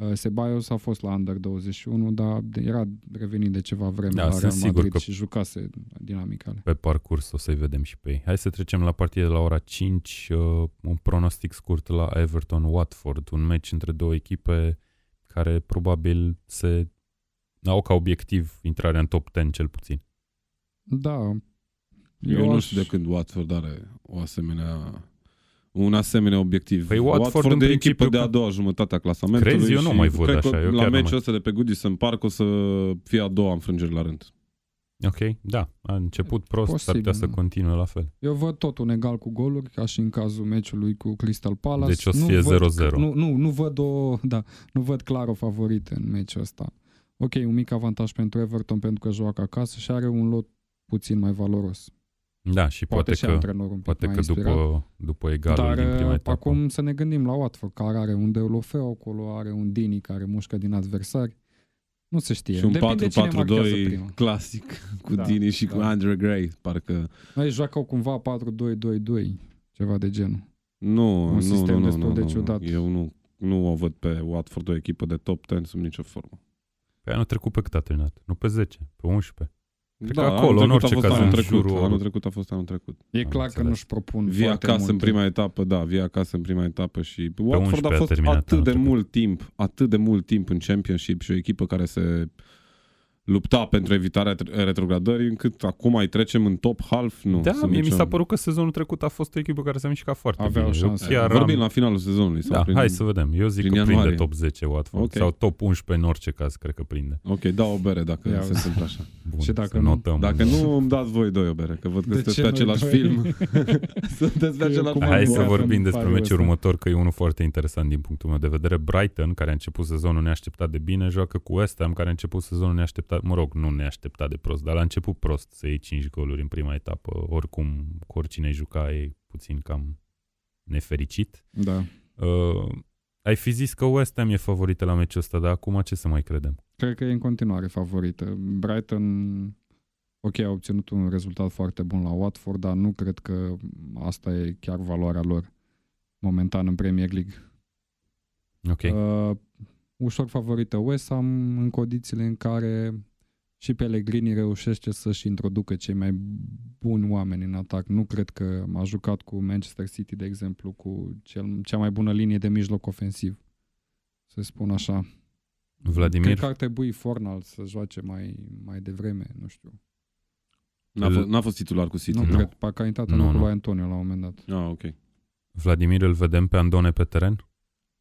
Uh, Ceballos a fost la Under 21, dar de- era revenit de ceva vreme Da, la sunt Real sigur Madrid că- și jucase dinamicale. pe parcurs o să-i vedem și pe ei. Hai să trecem la partida de la ora 5, uh, un pronostic scurt la Everton-Watford, un meci între două echipe care probabil se au ca obiectiv intrarea în top 10 cel puțin. Da. Eu, eu nu aș- știu de când Watford are o asemenea un asemenea obiectiv. Păi Watford, în e echipă principiu, de a doua jumătate a clasamentului Crezi? Eu nu și mai văd cred așa, că eu la chiar nu meciul mai- ăsta de pe Goodison Park o să fie a doua înfrângere la rând. Ok, da. A început prost, s-ar Posibil, putea să da. continue la fel. Eu văd tot un egal cu goluri, ca și în cazul meciului cu Crystal Palace. Deci o să Nu fie văd 0-0. că- Nu, nu, nu văd o, da, nu văd clar o favorită în meciul ăsta. Ok, un mic avantaj pentru Everton pentru că joacă acasă și are un lot puțin mai valoros. Da, și Poate, poate, și că, antrenorul un pic poate mai că inspirat. după, după egalul Dar din prima uh, etapă. acum să ne gândim la Watford, care are un Deulofeu acolo, are un Dini care mușcă din adversari. Nu se știe. Și un Depinde cine marchează 4-4-2 prima. clasic cu Da, Dini și cu da. Andre Gray. Parcă Noi joacă cumva 4-2-2-2, ceva de genul. nu, Un nu, sistem nu, nu, destul nu, de nu. ciudat. Eu nu, nu o văd pe Watford o echipă de top 10 sub nicio formă. Pe anul trecut pe cât a terminat? Nu pe 10, pe 11. Cred că Da, acolo, anul în trecut orice a fost caz, anul în trecut. jurul- Anul trecut a fost anul trecut. E Am clar că înțeles. nu-și propun Vii foarte acasă multe. în prima etapă, da, vii acasă în prima etapă și Watford 11 a a fost terminat atât anul de trecut. mult timp, atât de mult timp în Championship și o echipă care se lupta pentru evitarea tre- retrogradării, încât acum mai trecem în top half, nu. da, sub mie mi nicio- s-a părut că sezonul trecut a fost o echipă care s-a mișcat foarte Aveau bine. șanse. Eu chiar Vorbim am... la finalul sezonului. sau Da, prin... hai să vedem. Eu zic prin că prinde ianuarie. top 10 Watford. Ok. Sau top 11 în orice caz, cred că prinde. Ok, da o bere dacă Ia se uite. întâmplă așa. Bun, Și dacă să nu? notăm. Dacă nu, îmi dați voi doi o bere, că văd că De sunteți ce pe noi același doi? film. sunteți pe Eu același cum film. Hai am să luat vorbim în despre pariul meciul ăsta. următor, că e unul foarte interesant din punctul meu de vedere. Brighton, care a început sezonul neașteptat de bine, joacă cu West Ham, care a început sezonul neașteptat, mă rog, nu neașteptat de prost, dar a început prost să iei 5 goluri în prima etapă. Oricum, cu oricine juca e puțin cam nefericit. Da. Uh, ai fi zis că West Ham e favorită la meciul ăsta, dar acum ce să mai credem? Cred că e în continuare favorită. Brighton, ok, a obținut un rezultat foarte bun la Watford, dar nu cred că asta e chiar valoarea lor momentan în Premier League. Ok. Uh, ușor favorită West Ham în condițiile în care și Pellegrini reușește să-și introducă cei mai buni oameni în atac. Nu cred că a jucat cu Manchester City, de exemplu, cu cel, cea mai bună linie de mijloc ofensiv. Să spun așa. Vladimir? Cred că ar trebui Fornal să joace mai, mai devreme, nu știu. N-a, fost, n-a fost titular cu City. Nu, Nu. cred, parcă a intrat Nu, în locul nu. lui Antonio la un moment dat. Ah, ok. Vladimir îl vedem pe Andone pe teren?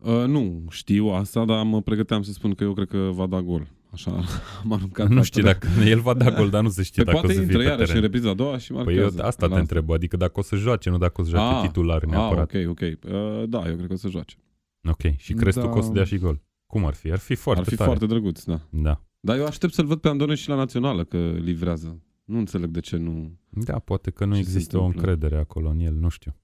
Uh, nu știu asta, dar mă pregăteam să spun că eu cred că va da gol. Așa am aruncat. nu pe știu asta. dacă el va da gol, dar nu se știe Păi dacă o poate să fie intră pe iarăși în teren. repriza a doua și Păi marchează. eu asta La te întreb, adică dacă o să joace, nu dacă o să joace Ah, titular Ah, neapărat. ok, ok. Uh, da, eu cred că o să joace. ok. Și crezi Da. tu că o să dea și gol? Cum ar fi? Ar fi foarte Ar fi tare. foarte drăguț, da. Da. Dar eu aștept să-l văd pe Andone și la națională că livrează. Nu înțeleg de ce nu. Da, poate că nu Ce se există o întâmplă? încredere acolo în el, nu știu.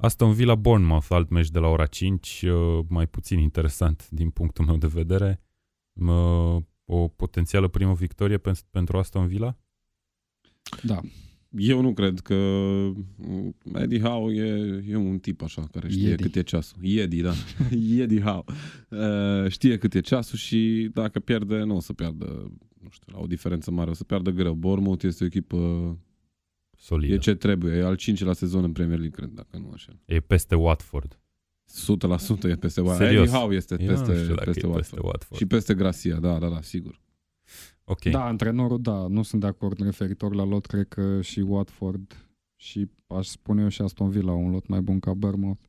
Asta în Villa Bournemouth, alt meci de la ora 5, uh, mai puțin interesant din punctul meu de vedere. Uh, O potențială primă victorie pen- pentru Aston Villa? Da, Eu nu cred că mm, Eddie Howe e, e un tip așa care știe Eddie. cât e ceasul. Eddie, da. Eddie Howe. Uh, știe cât e ceasul și dacă pierde, nu o să piardă, nu știu, la o diferență mare, o să piardă greu. Bournemouth este o echipă, Solidă. e ce trebuie, e al cincilea sezon în Premier League, cred, dacă nu așa. E peste Watford. 100% e peste Watford. Serios? Eddie Howe este Eu peste, nu știu dacă peste, e Watford. peste Watford. Și peste Gracia, da, da, da, sigur. Ok. Da, antrenorul, da, nu sunt de acord referitor la lot, cred că și Watford și aș spune eu și Aston Villa au un lot mai bun ca Bournemouth.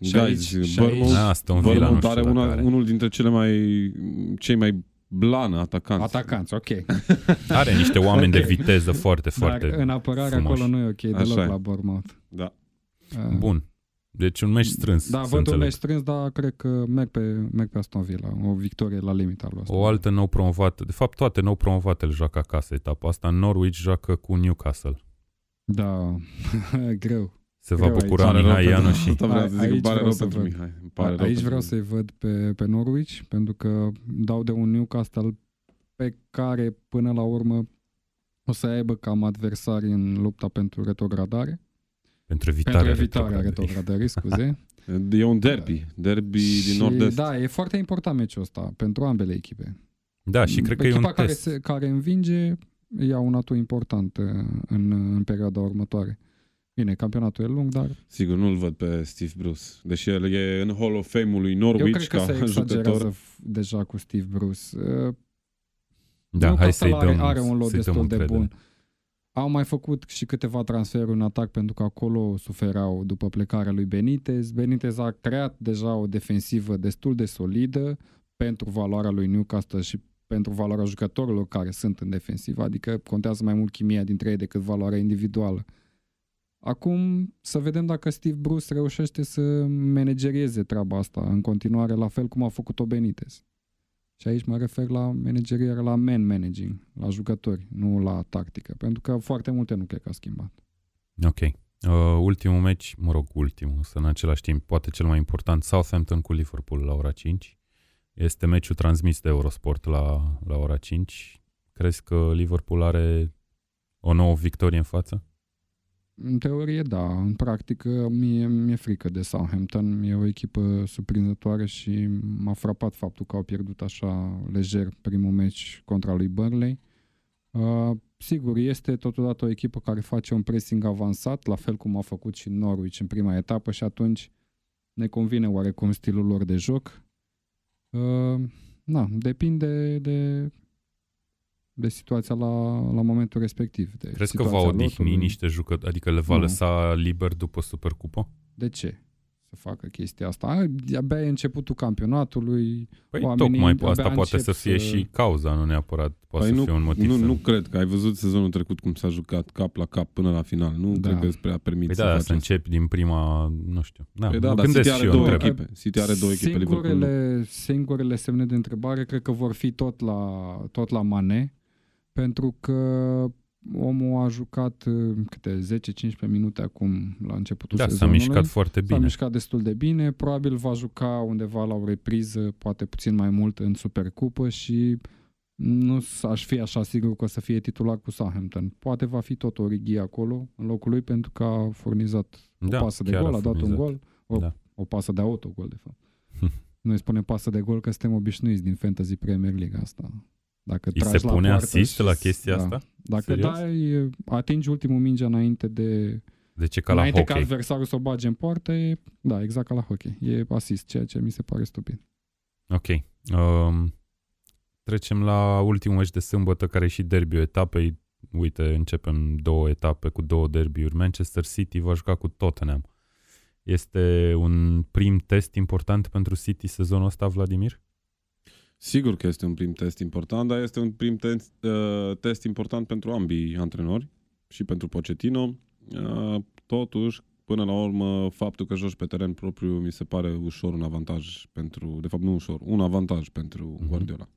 Și Și Guys, aici- și Bournemouth, Da, Aston Villa nu Bournemouth știu are dacă una, are. unul dintre cele mai, cei mai blană atacanți. Atacanți, ok. Are niște oameni de Ok. viteză foarte, Dar foarte în apărare frumoși. acolo nu e ok deloc Așa e. la Bournemouth. Da. Uh, Bun. Deci un meci strâns, Da, să văd un înțeleg. meci strâns, dar cred că merg pe, merg pe Aston Villa. O victorie la limita lui Aston O altă nou promovată, de fapt toate nou promovatele joacă acasă etapa asta. Norwich joacă cu Newcastle. Da, greu. Se va Greu bucura Pare rău Mihai pentru- Ianu și... Asta vreau să zic, Aici îmi pare vreau rău să pentru văd. Mihai. Îmi pare rău Aici pentru vreau Mihai. să-i văd pe, pe Norwich, pentru că dau de un Newcastle pe care până la urmă o să aibă cam adversari în lupta pentru retrogradare. Pentru evitarea, pentru evitarea retrogradării. retrogradării, scuze. E un derby. Derby din Și nord-est. Da, e foarte important meciul ăsta pentru ambele echipe. Da, și cred că e Echipa un care, test. se, care învinge ia un atu important uh, în, în perioada următoare. Bine, campionatul e lung, dar Sigur, nu-l văd pe Steve Bruce. Deși el e în Hall of Fame-ul lui eu Norwich cred că ca se exagerează jucător. f- deja cu Steve Bruce. Uh, Da, hai Newcastle să-i are, dăm, are un lot să-i dăm destul de încredere. bun. Au mai făcut și câteva transferuri în atac pentru că acolo suferau după plecarea lui Benitez. Benitez a creat deja o defensivă destul de solidă pentru valoarea lui Newcastle și pentru valoarea jucătorilor care sunt în defensivă, adică contează mai mult chimia dintre ei decât valoarea individuală. Acum să vedem dacă Steve Bruce reușește să managerieze treaba asta în continuare, la fel cum a făcut-o Benitez. Și aici mă refer la manageriere, la man managing, la jucători, nu la tactică, pentru că foarte multe nu cred că a schimbat. Ok. Uh, ultimul meci, mă rog, ultimul, să în același timp, poate cel mai important, Southampton cu Liverpool la ora 5. Este meciul transmis de Eurosport la, la ora 5. Crezi că Liverpool are o nouă victorie în față? În teorie, da. În practică, mie mi-e frică de Southampton. E o echipă surprinzătoare și m-a frapat faptul că au pierdut așa lejer primul meci contra lui Burnley. Uh, sigur, este totodată o echipă care face un pressing avansat, la fel cum a făcut și Norwich în prima etapă și atunci ne convine oarecum stilul lor de joc. Uh, na, depinde de de situația la, la momentul respectiv. De Crezi că va odihni lotului. niște jucători, adică le va nu. lăsa liber după Supercupă? De ce? Să facă chestia asta. Abia e începutul campionatului. Păi tocmai asta poate să fie să... și cauza, nu neapărat poate păi să nu, fie un motiv. Nu, să... nu cred că ai văzut sezonul trecut cum s-a jucat cap la cap până la final. Nu da. cred că îți prea permit păi să da, faci să începi din prima, nu știu. Da, păi da, dar City are două echipe. City are două echipe. Singurele, singurele semne de întrebare cred că vor fi tot la, tot la Mane pentru că omul a jucat uh, câte 10-15 minute acum la începutul da, sezonului. s-a mișcat foarte bine. S-a mișcat destul de bine, probabil va juca undeva la o repriză, poate puțin mai mult în Supercupă și nu aș fi așa sigur că o să fie titular cu Southampton. Poate va fi tot o righie acolo în locul lui pentru că a furnizat da, o pasă de gol, a, a dat un gol, o, da. o pasă de autogol de fapt. Noi spunem pasă de gol că suntem obișnuiți din Fantasy Premier League asta. Dacă Îi se pune asist la chestia da. asta? Dacă Serios? dai, atingi ultimul minge înainte de... De ce ca la înainte hockey? ca adversarul să o bage în poartă, e, da, exact ca la hockey. E asist, ceea ce mi se pare stupid. Ok. Um, trecem la ultimul meci de sâmbătă, care e și derbiul etapei. Uite, începem două etape cu două derbiuri. Manchester City va juca cu Tottenham. Este un prim test important pentru City sezonul ăsta, Vladimir? Sigur că este un prim test important, dar este un prim test, uh, test important pentru ambii antrenori și pentru Pochettino. Uh, totuși, până la urmă, faptul că joci pe teren propriu mi se pare ușor un avantaj pentru, de fapt nu ușor, un avantaj pentru mm-hmm. Guardiola.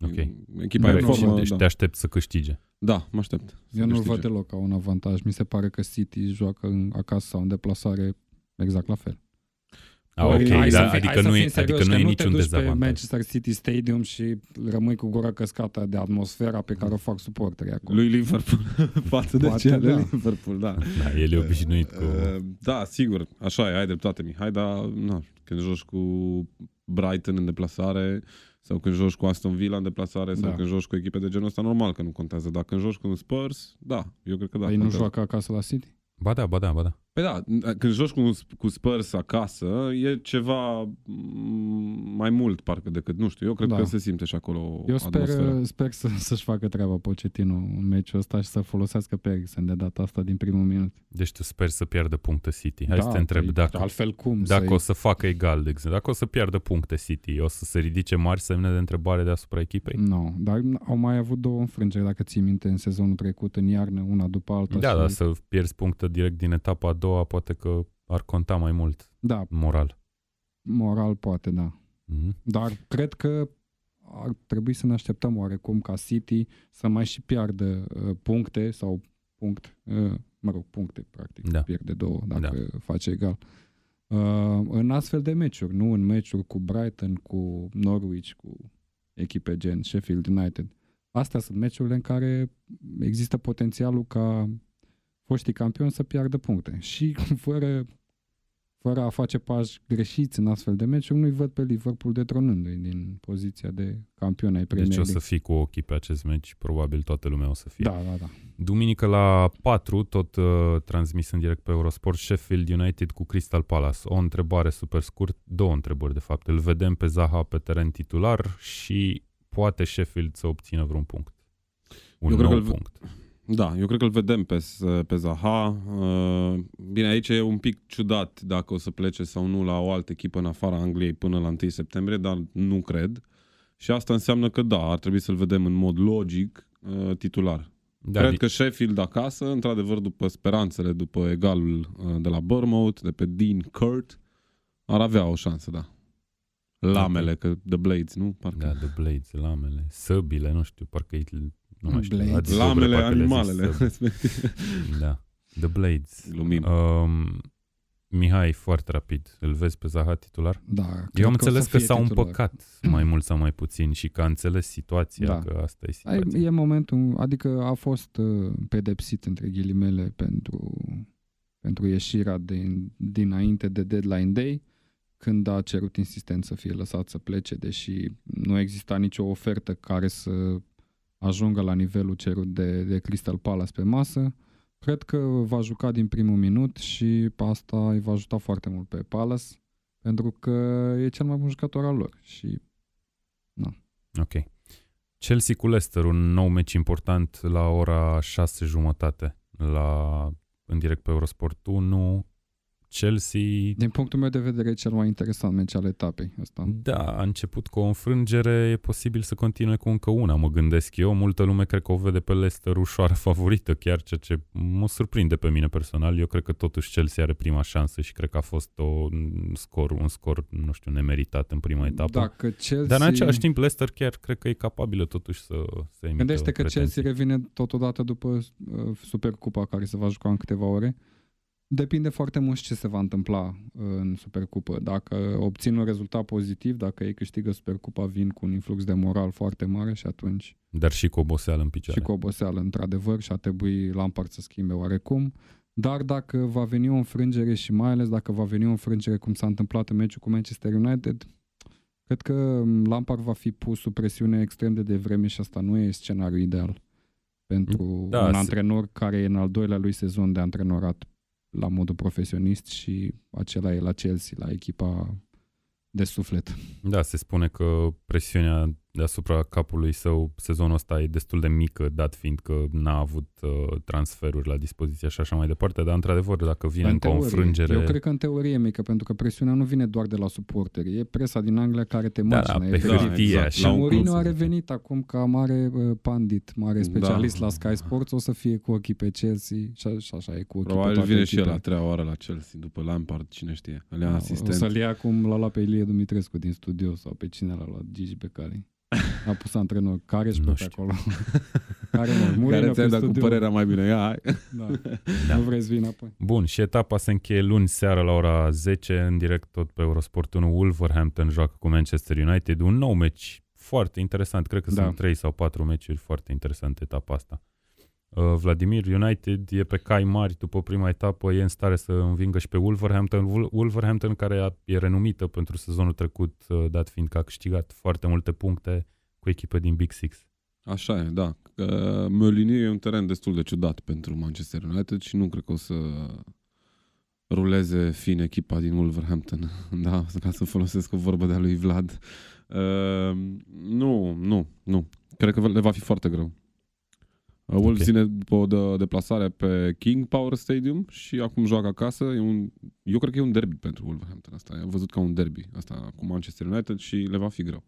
Ok. Echipa e formă, deci da. te aștept să câștige. Da, mă aștept. Eu nu-l văd deloc ca un avantaj. Mi se pare că City joacă în, acasă sau în deplasare exact la fel. Ah, ok, hai da, adică, adică nu e, adică nu e niciun dezavantaj. pe Manchester City Stadium și rămâi cu gura căscată de atmosfera pe care o fac suporterii acolo. Lui Liverpool, față de cea da. Liverpool, da. Da, el e obișnuit cu... Uh, da, sigur, așa e, ai dreptate, Mihai, dar na, când joci cu Brighton în deplasare sau când joci cu Aston Villa în deplasare sau da. când joci cu echipe de genul ăsta, normal că nu contează. Dar când joci cu un Spurs, da, eu cred că da. Păi nu joacă acasă la City? Ba da, ba da, ba da. Păi da, când joci cu, cu Spurs acasă, e ceva mai mult parcă decât, nu știu, eu cred da. că se simte și acolo Eu sper, atmosfera. sper să, să-și facă treaba Pochettino în meciul ăsta și să folosească pe Eriksen de data asta din primul minut. Deci tu sper să piardă puncte City. Hai da, să te întreb păi, dacă, altfel cum dacă o să facă egal, de exemplu, dacă o să piardă puncte City, o să se ridice mari semne de întrebare deasupra echipei? Nu, no, dar au mai avut două înfrângeri, dacă ții minte, în sezonul trecut, în iarnă, una după alta. Da, și... dar să pierzi puncte direct din etapa a doua, poate că ar conta mai mult da. moral. Moral poate, da. Mm-hmm. Dar cred că ar trebui să ne așteptăm oarecum ca City să mai și piardă uh, puncte sau punct, uh, mă rog, puncte, practic, da. pierde două dacă da. face egal. Uh, în astfel de meciuri, nu în meciuri cu Brighton, cu Norwich, cu echipe gen Sheffield United. Astea sunt meciurile în care există potențialul ca foștii campioni să piardă puncte. Și fără, fără a face pași greșiți în astfel de meciuri, nu-i văd pe Liverpool detronându-i din poziția de campion ai Premier Deci o să fii cu ochii pe acest meci, probabil toată lumea o să fie. Da, da, da. Duminică la 4, tot uh, transmis în direct pe Eurosport, Sheffield United cu Crystal Palace. O întrebare super scurt, două întrebări de fapt. Îl vedem pe Zaha pe teren titular și poate Sheffield să obțină vreun punct. Un Eu nou cred că punct Da, eu cred că îl vedem pe, pe Zaha. Uh, bine, aici e un pic ciudat dacă o să plece sau nu la o altă echipă în afara Angliei până la 1 septembrie, dar nu cred. Și asta înseamnă că da, ar trebui să-l vedem în mod logic uh, titular. Da, cred că Sheffield acasă, într-adevăr, după speranțele, după egalul uh, de la Bournemouth, de pe Dean Kurt, ar avea o șansă, da. Lamele, că The Blades, nu? Parcă. Da, The Blades, lamele, săbile, nu știu, parcă nu mai știu. Blades. Lamele, animalele. da, The Blades. Lumim. Um, Mihai, foarte rapid, îl vezi pe Zaha titular? Da. Eu am înțeles că s-a împăcat mai mult sau mai puțin și că a înțeles situația, da. că asta e situația. E momentul, adică a fost uh, pedepsit între ghilimele pentru, pentru ieșirea din, dinainte de deadline day când a cerut insistent să fie lăsat să plece, deși nu exista nicio ofertă care să ajungă la nivelul cerut de, de Crystal Palace pe masă. Cred că va juca din primul minut și asta îi va ajuta foarte mult pe Palace, pentru că e cel mai bun jucător al lor. Și, na. Ok. Chelsea cu Leicester, un nou meci important la ora 6 jumătate la, în direct pe Eurosport 1. Chelsea... Din punctul meu de vedere, e cel mai interesant meci al etapei ăsta. Da, a început cu o înfrângere, e posibil să continue cu încă una, mă gândesc eu. Multă lume cred că o vede pe Leicester ușoară favorită, chiar ceea ce mă surprinde pe mine personal. Eu cred că totuși Chelsea are prima șansă și cred că a fost o, un scor, un scor, nu știu, nemeritat în prima etapă. Dacă Chelsea... Dar în același timp Leicester chiar cred că e capabilă totuși să, să emită Gândește că Chelsea revine totodată după uh, Supercupa care se va juca în câteva ore Depinde foarte mult ce se va întâmpla uh, în Supercupă. Dacă obțin un rezultat pozitiv, dacă ei câștigă Supercupa, vin cu un influx de moral foarte mare și atunci... Dar și cu oboseală în picioare. Și cu oboseală, într-adevăr, și a trebui Lampard să schimbe oarecum. Dar dacă va veni o înfrângere și mai ales dacă va veni o înfrângere cum s-a întâmplat în meciul cu Manchester United, cred că Lampard va fi pus sub presiune extrem de devreme și asta nu e scenariul ideal pentru da, un antrenor care e în al doilea lui sezon de antrenorat la modul profesionist și acela e la Chelsea, la echipa de suflet. Da, se spune că presiunea deasupra capului său sezonul ăsta e destul de mică, dat fiind că n-a avut uh, transferuri la dispoziție și așa mai departe, dar într-adevăr, dacă vine în, în înfrângere... Eu cred că în teorie e mică, pentru că presiunea nu vine doar de la suporteri, e presa din Anglia care te macină. Da, da, pe hârtie, exact. Și Mourinho a revenit acum ca mare uh, pandit, mare da. specialist da. la Sky Sports, o să fie cu ochii pe Chelsea și, și așa e cu ochii Probabil pe vine și el la treia oară la Chelsea, după Lampard, cine știe. da, asistent. O să-l ia cum l-a luat pe Ilie Dumitrescu din studio sau pe cine l-a luat, Gigi Becali. A pus antrenor. Care ești pe acolo? Care mă? Care ți-ai dat cu părerea mai bine? Ia, hai. Da. da. Nu vrei să vin apoi. Bun, și etapa se încheie luni seara la ora 10 în direct tot pe Eurosport 1. Wolverhampton joacă cu Manchester United. Un nou meci foarte interesant. Cred că da. sunt 3 sau 4 meciuri foarte interesante etapa asta. Uh, Vladimir United e pe cai mari după prima etapă, e în stare să învingă și pe Wolverhampton. Wolverhampton care e renumită pentru sezonul trecut, uh, dat fiind că a câștigat foarte multe puncte cu echipe din Big Six. Așa e, da. Măliniu e un teren destul de ciudat pentru Manchester United și nu cred că o să ruleze fin echipa din Wolverhampton. Da, ca să folosesc o vorbă de-a lui Vlad. Uh, nu, nu, nu. Cred că le va fi foarte greu. Wolves okay. ține după o de, deplasare pe King Power Stadium și acum joacă acasă. E un, eu cred că e un derby pentru Wolverhampton asta. Am văzut ca un derby asta cu Manchester United și le va fi greu.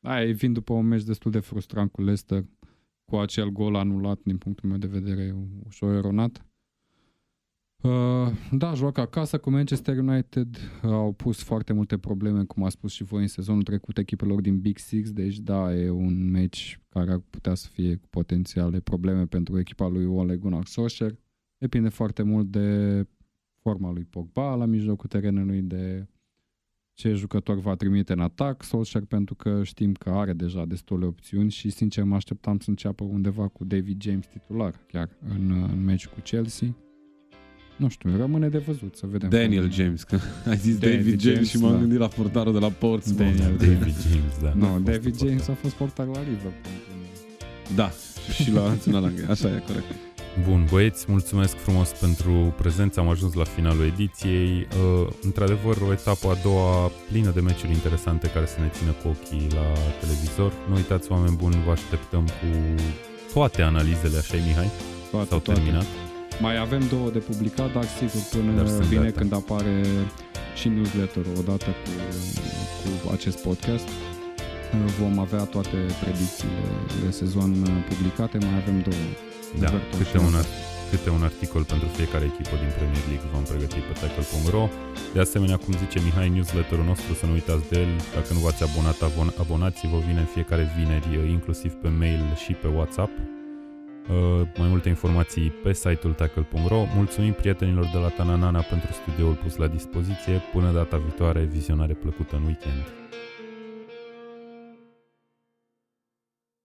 Da, ei vin după un meci destul de frustrant cu Leicester, cu acel gol anulat, din punctul meu de vedere, ușor eronat. Uh, da, joacă acasă cu Manchester United, au pus foarte multe probleme, cum a spus și voi în sezonul trecut, echipelor din Big Six, deci da, e un meci care ar putea să fie cu potențiale probleme pentru echipa lui Ole Gunnar Solskjaer. Depinde foarte mult de forma lui Pogba la mijlocul terenului, de ce jucător va trimite în atac Solskjaer, pentru că știm că are deja destule opțiuni și sincer mă așteptam să înceapă undeva cu David James titular, chiar în, în meci cu Chelsea nu știu, rămâne de văzut, să vedem. Daniel James, că ai zis David, David James, James și m-am da. gândit la portarul de la Portsmouth. Daniel David James, da. Nu, no, David James a fost portar la Liverpool. Da, și la Național Așa e, corect. Bun, băieți, mulțumesc frumos pentru prezență. Am ajuns la finalul ediției. Uh, într-adevăr, o etapă a doua plină de meciuri interesante care să ne țină cu ochii la televizor. Nu uitați, oameni buni, vă așteptăm cu toate analizele, așa Mihai? Toate, S-au toate. terminat? Mai avem două de publicat, dar sigur până Dar sunt vine gata. când apare și newsletter odată cu, cu acest podcast. Vom avea toate predicțiile de sezon publicate, mai avem două. Da, Everton câte și un, Newcastle. câte un articol pentru fiecare echipă din Premier League vom pregăti pe tackle.ro. De asemenea, cum zice Mihai, newsletterul nostru, să nu uitați de el. Dacă nu v-ați abonat, abon- abonați-vă, vine în fiecare vineri, inclusiv pe mail și pe WhatsApp. Uh, mai multe informații pe site-ul tackle.ro. Mulțumim prietenilor de la Tananana pentru studioul pus la dispoziție. Până data viitoare, vizionare plăcută în weekend.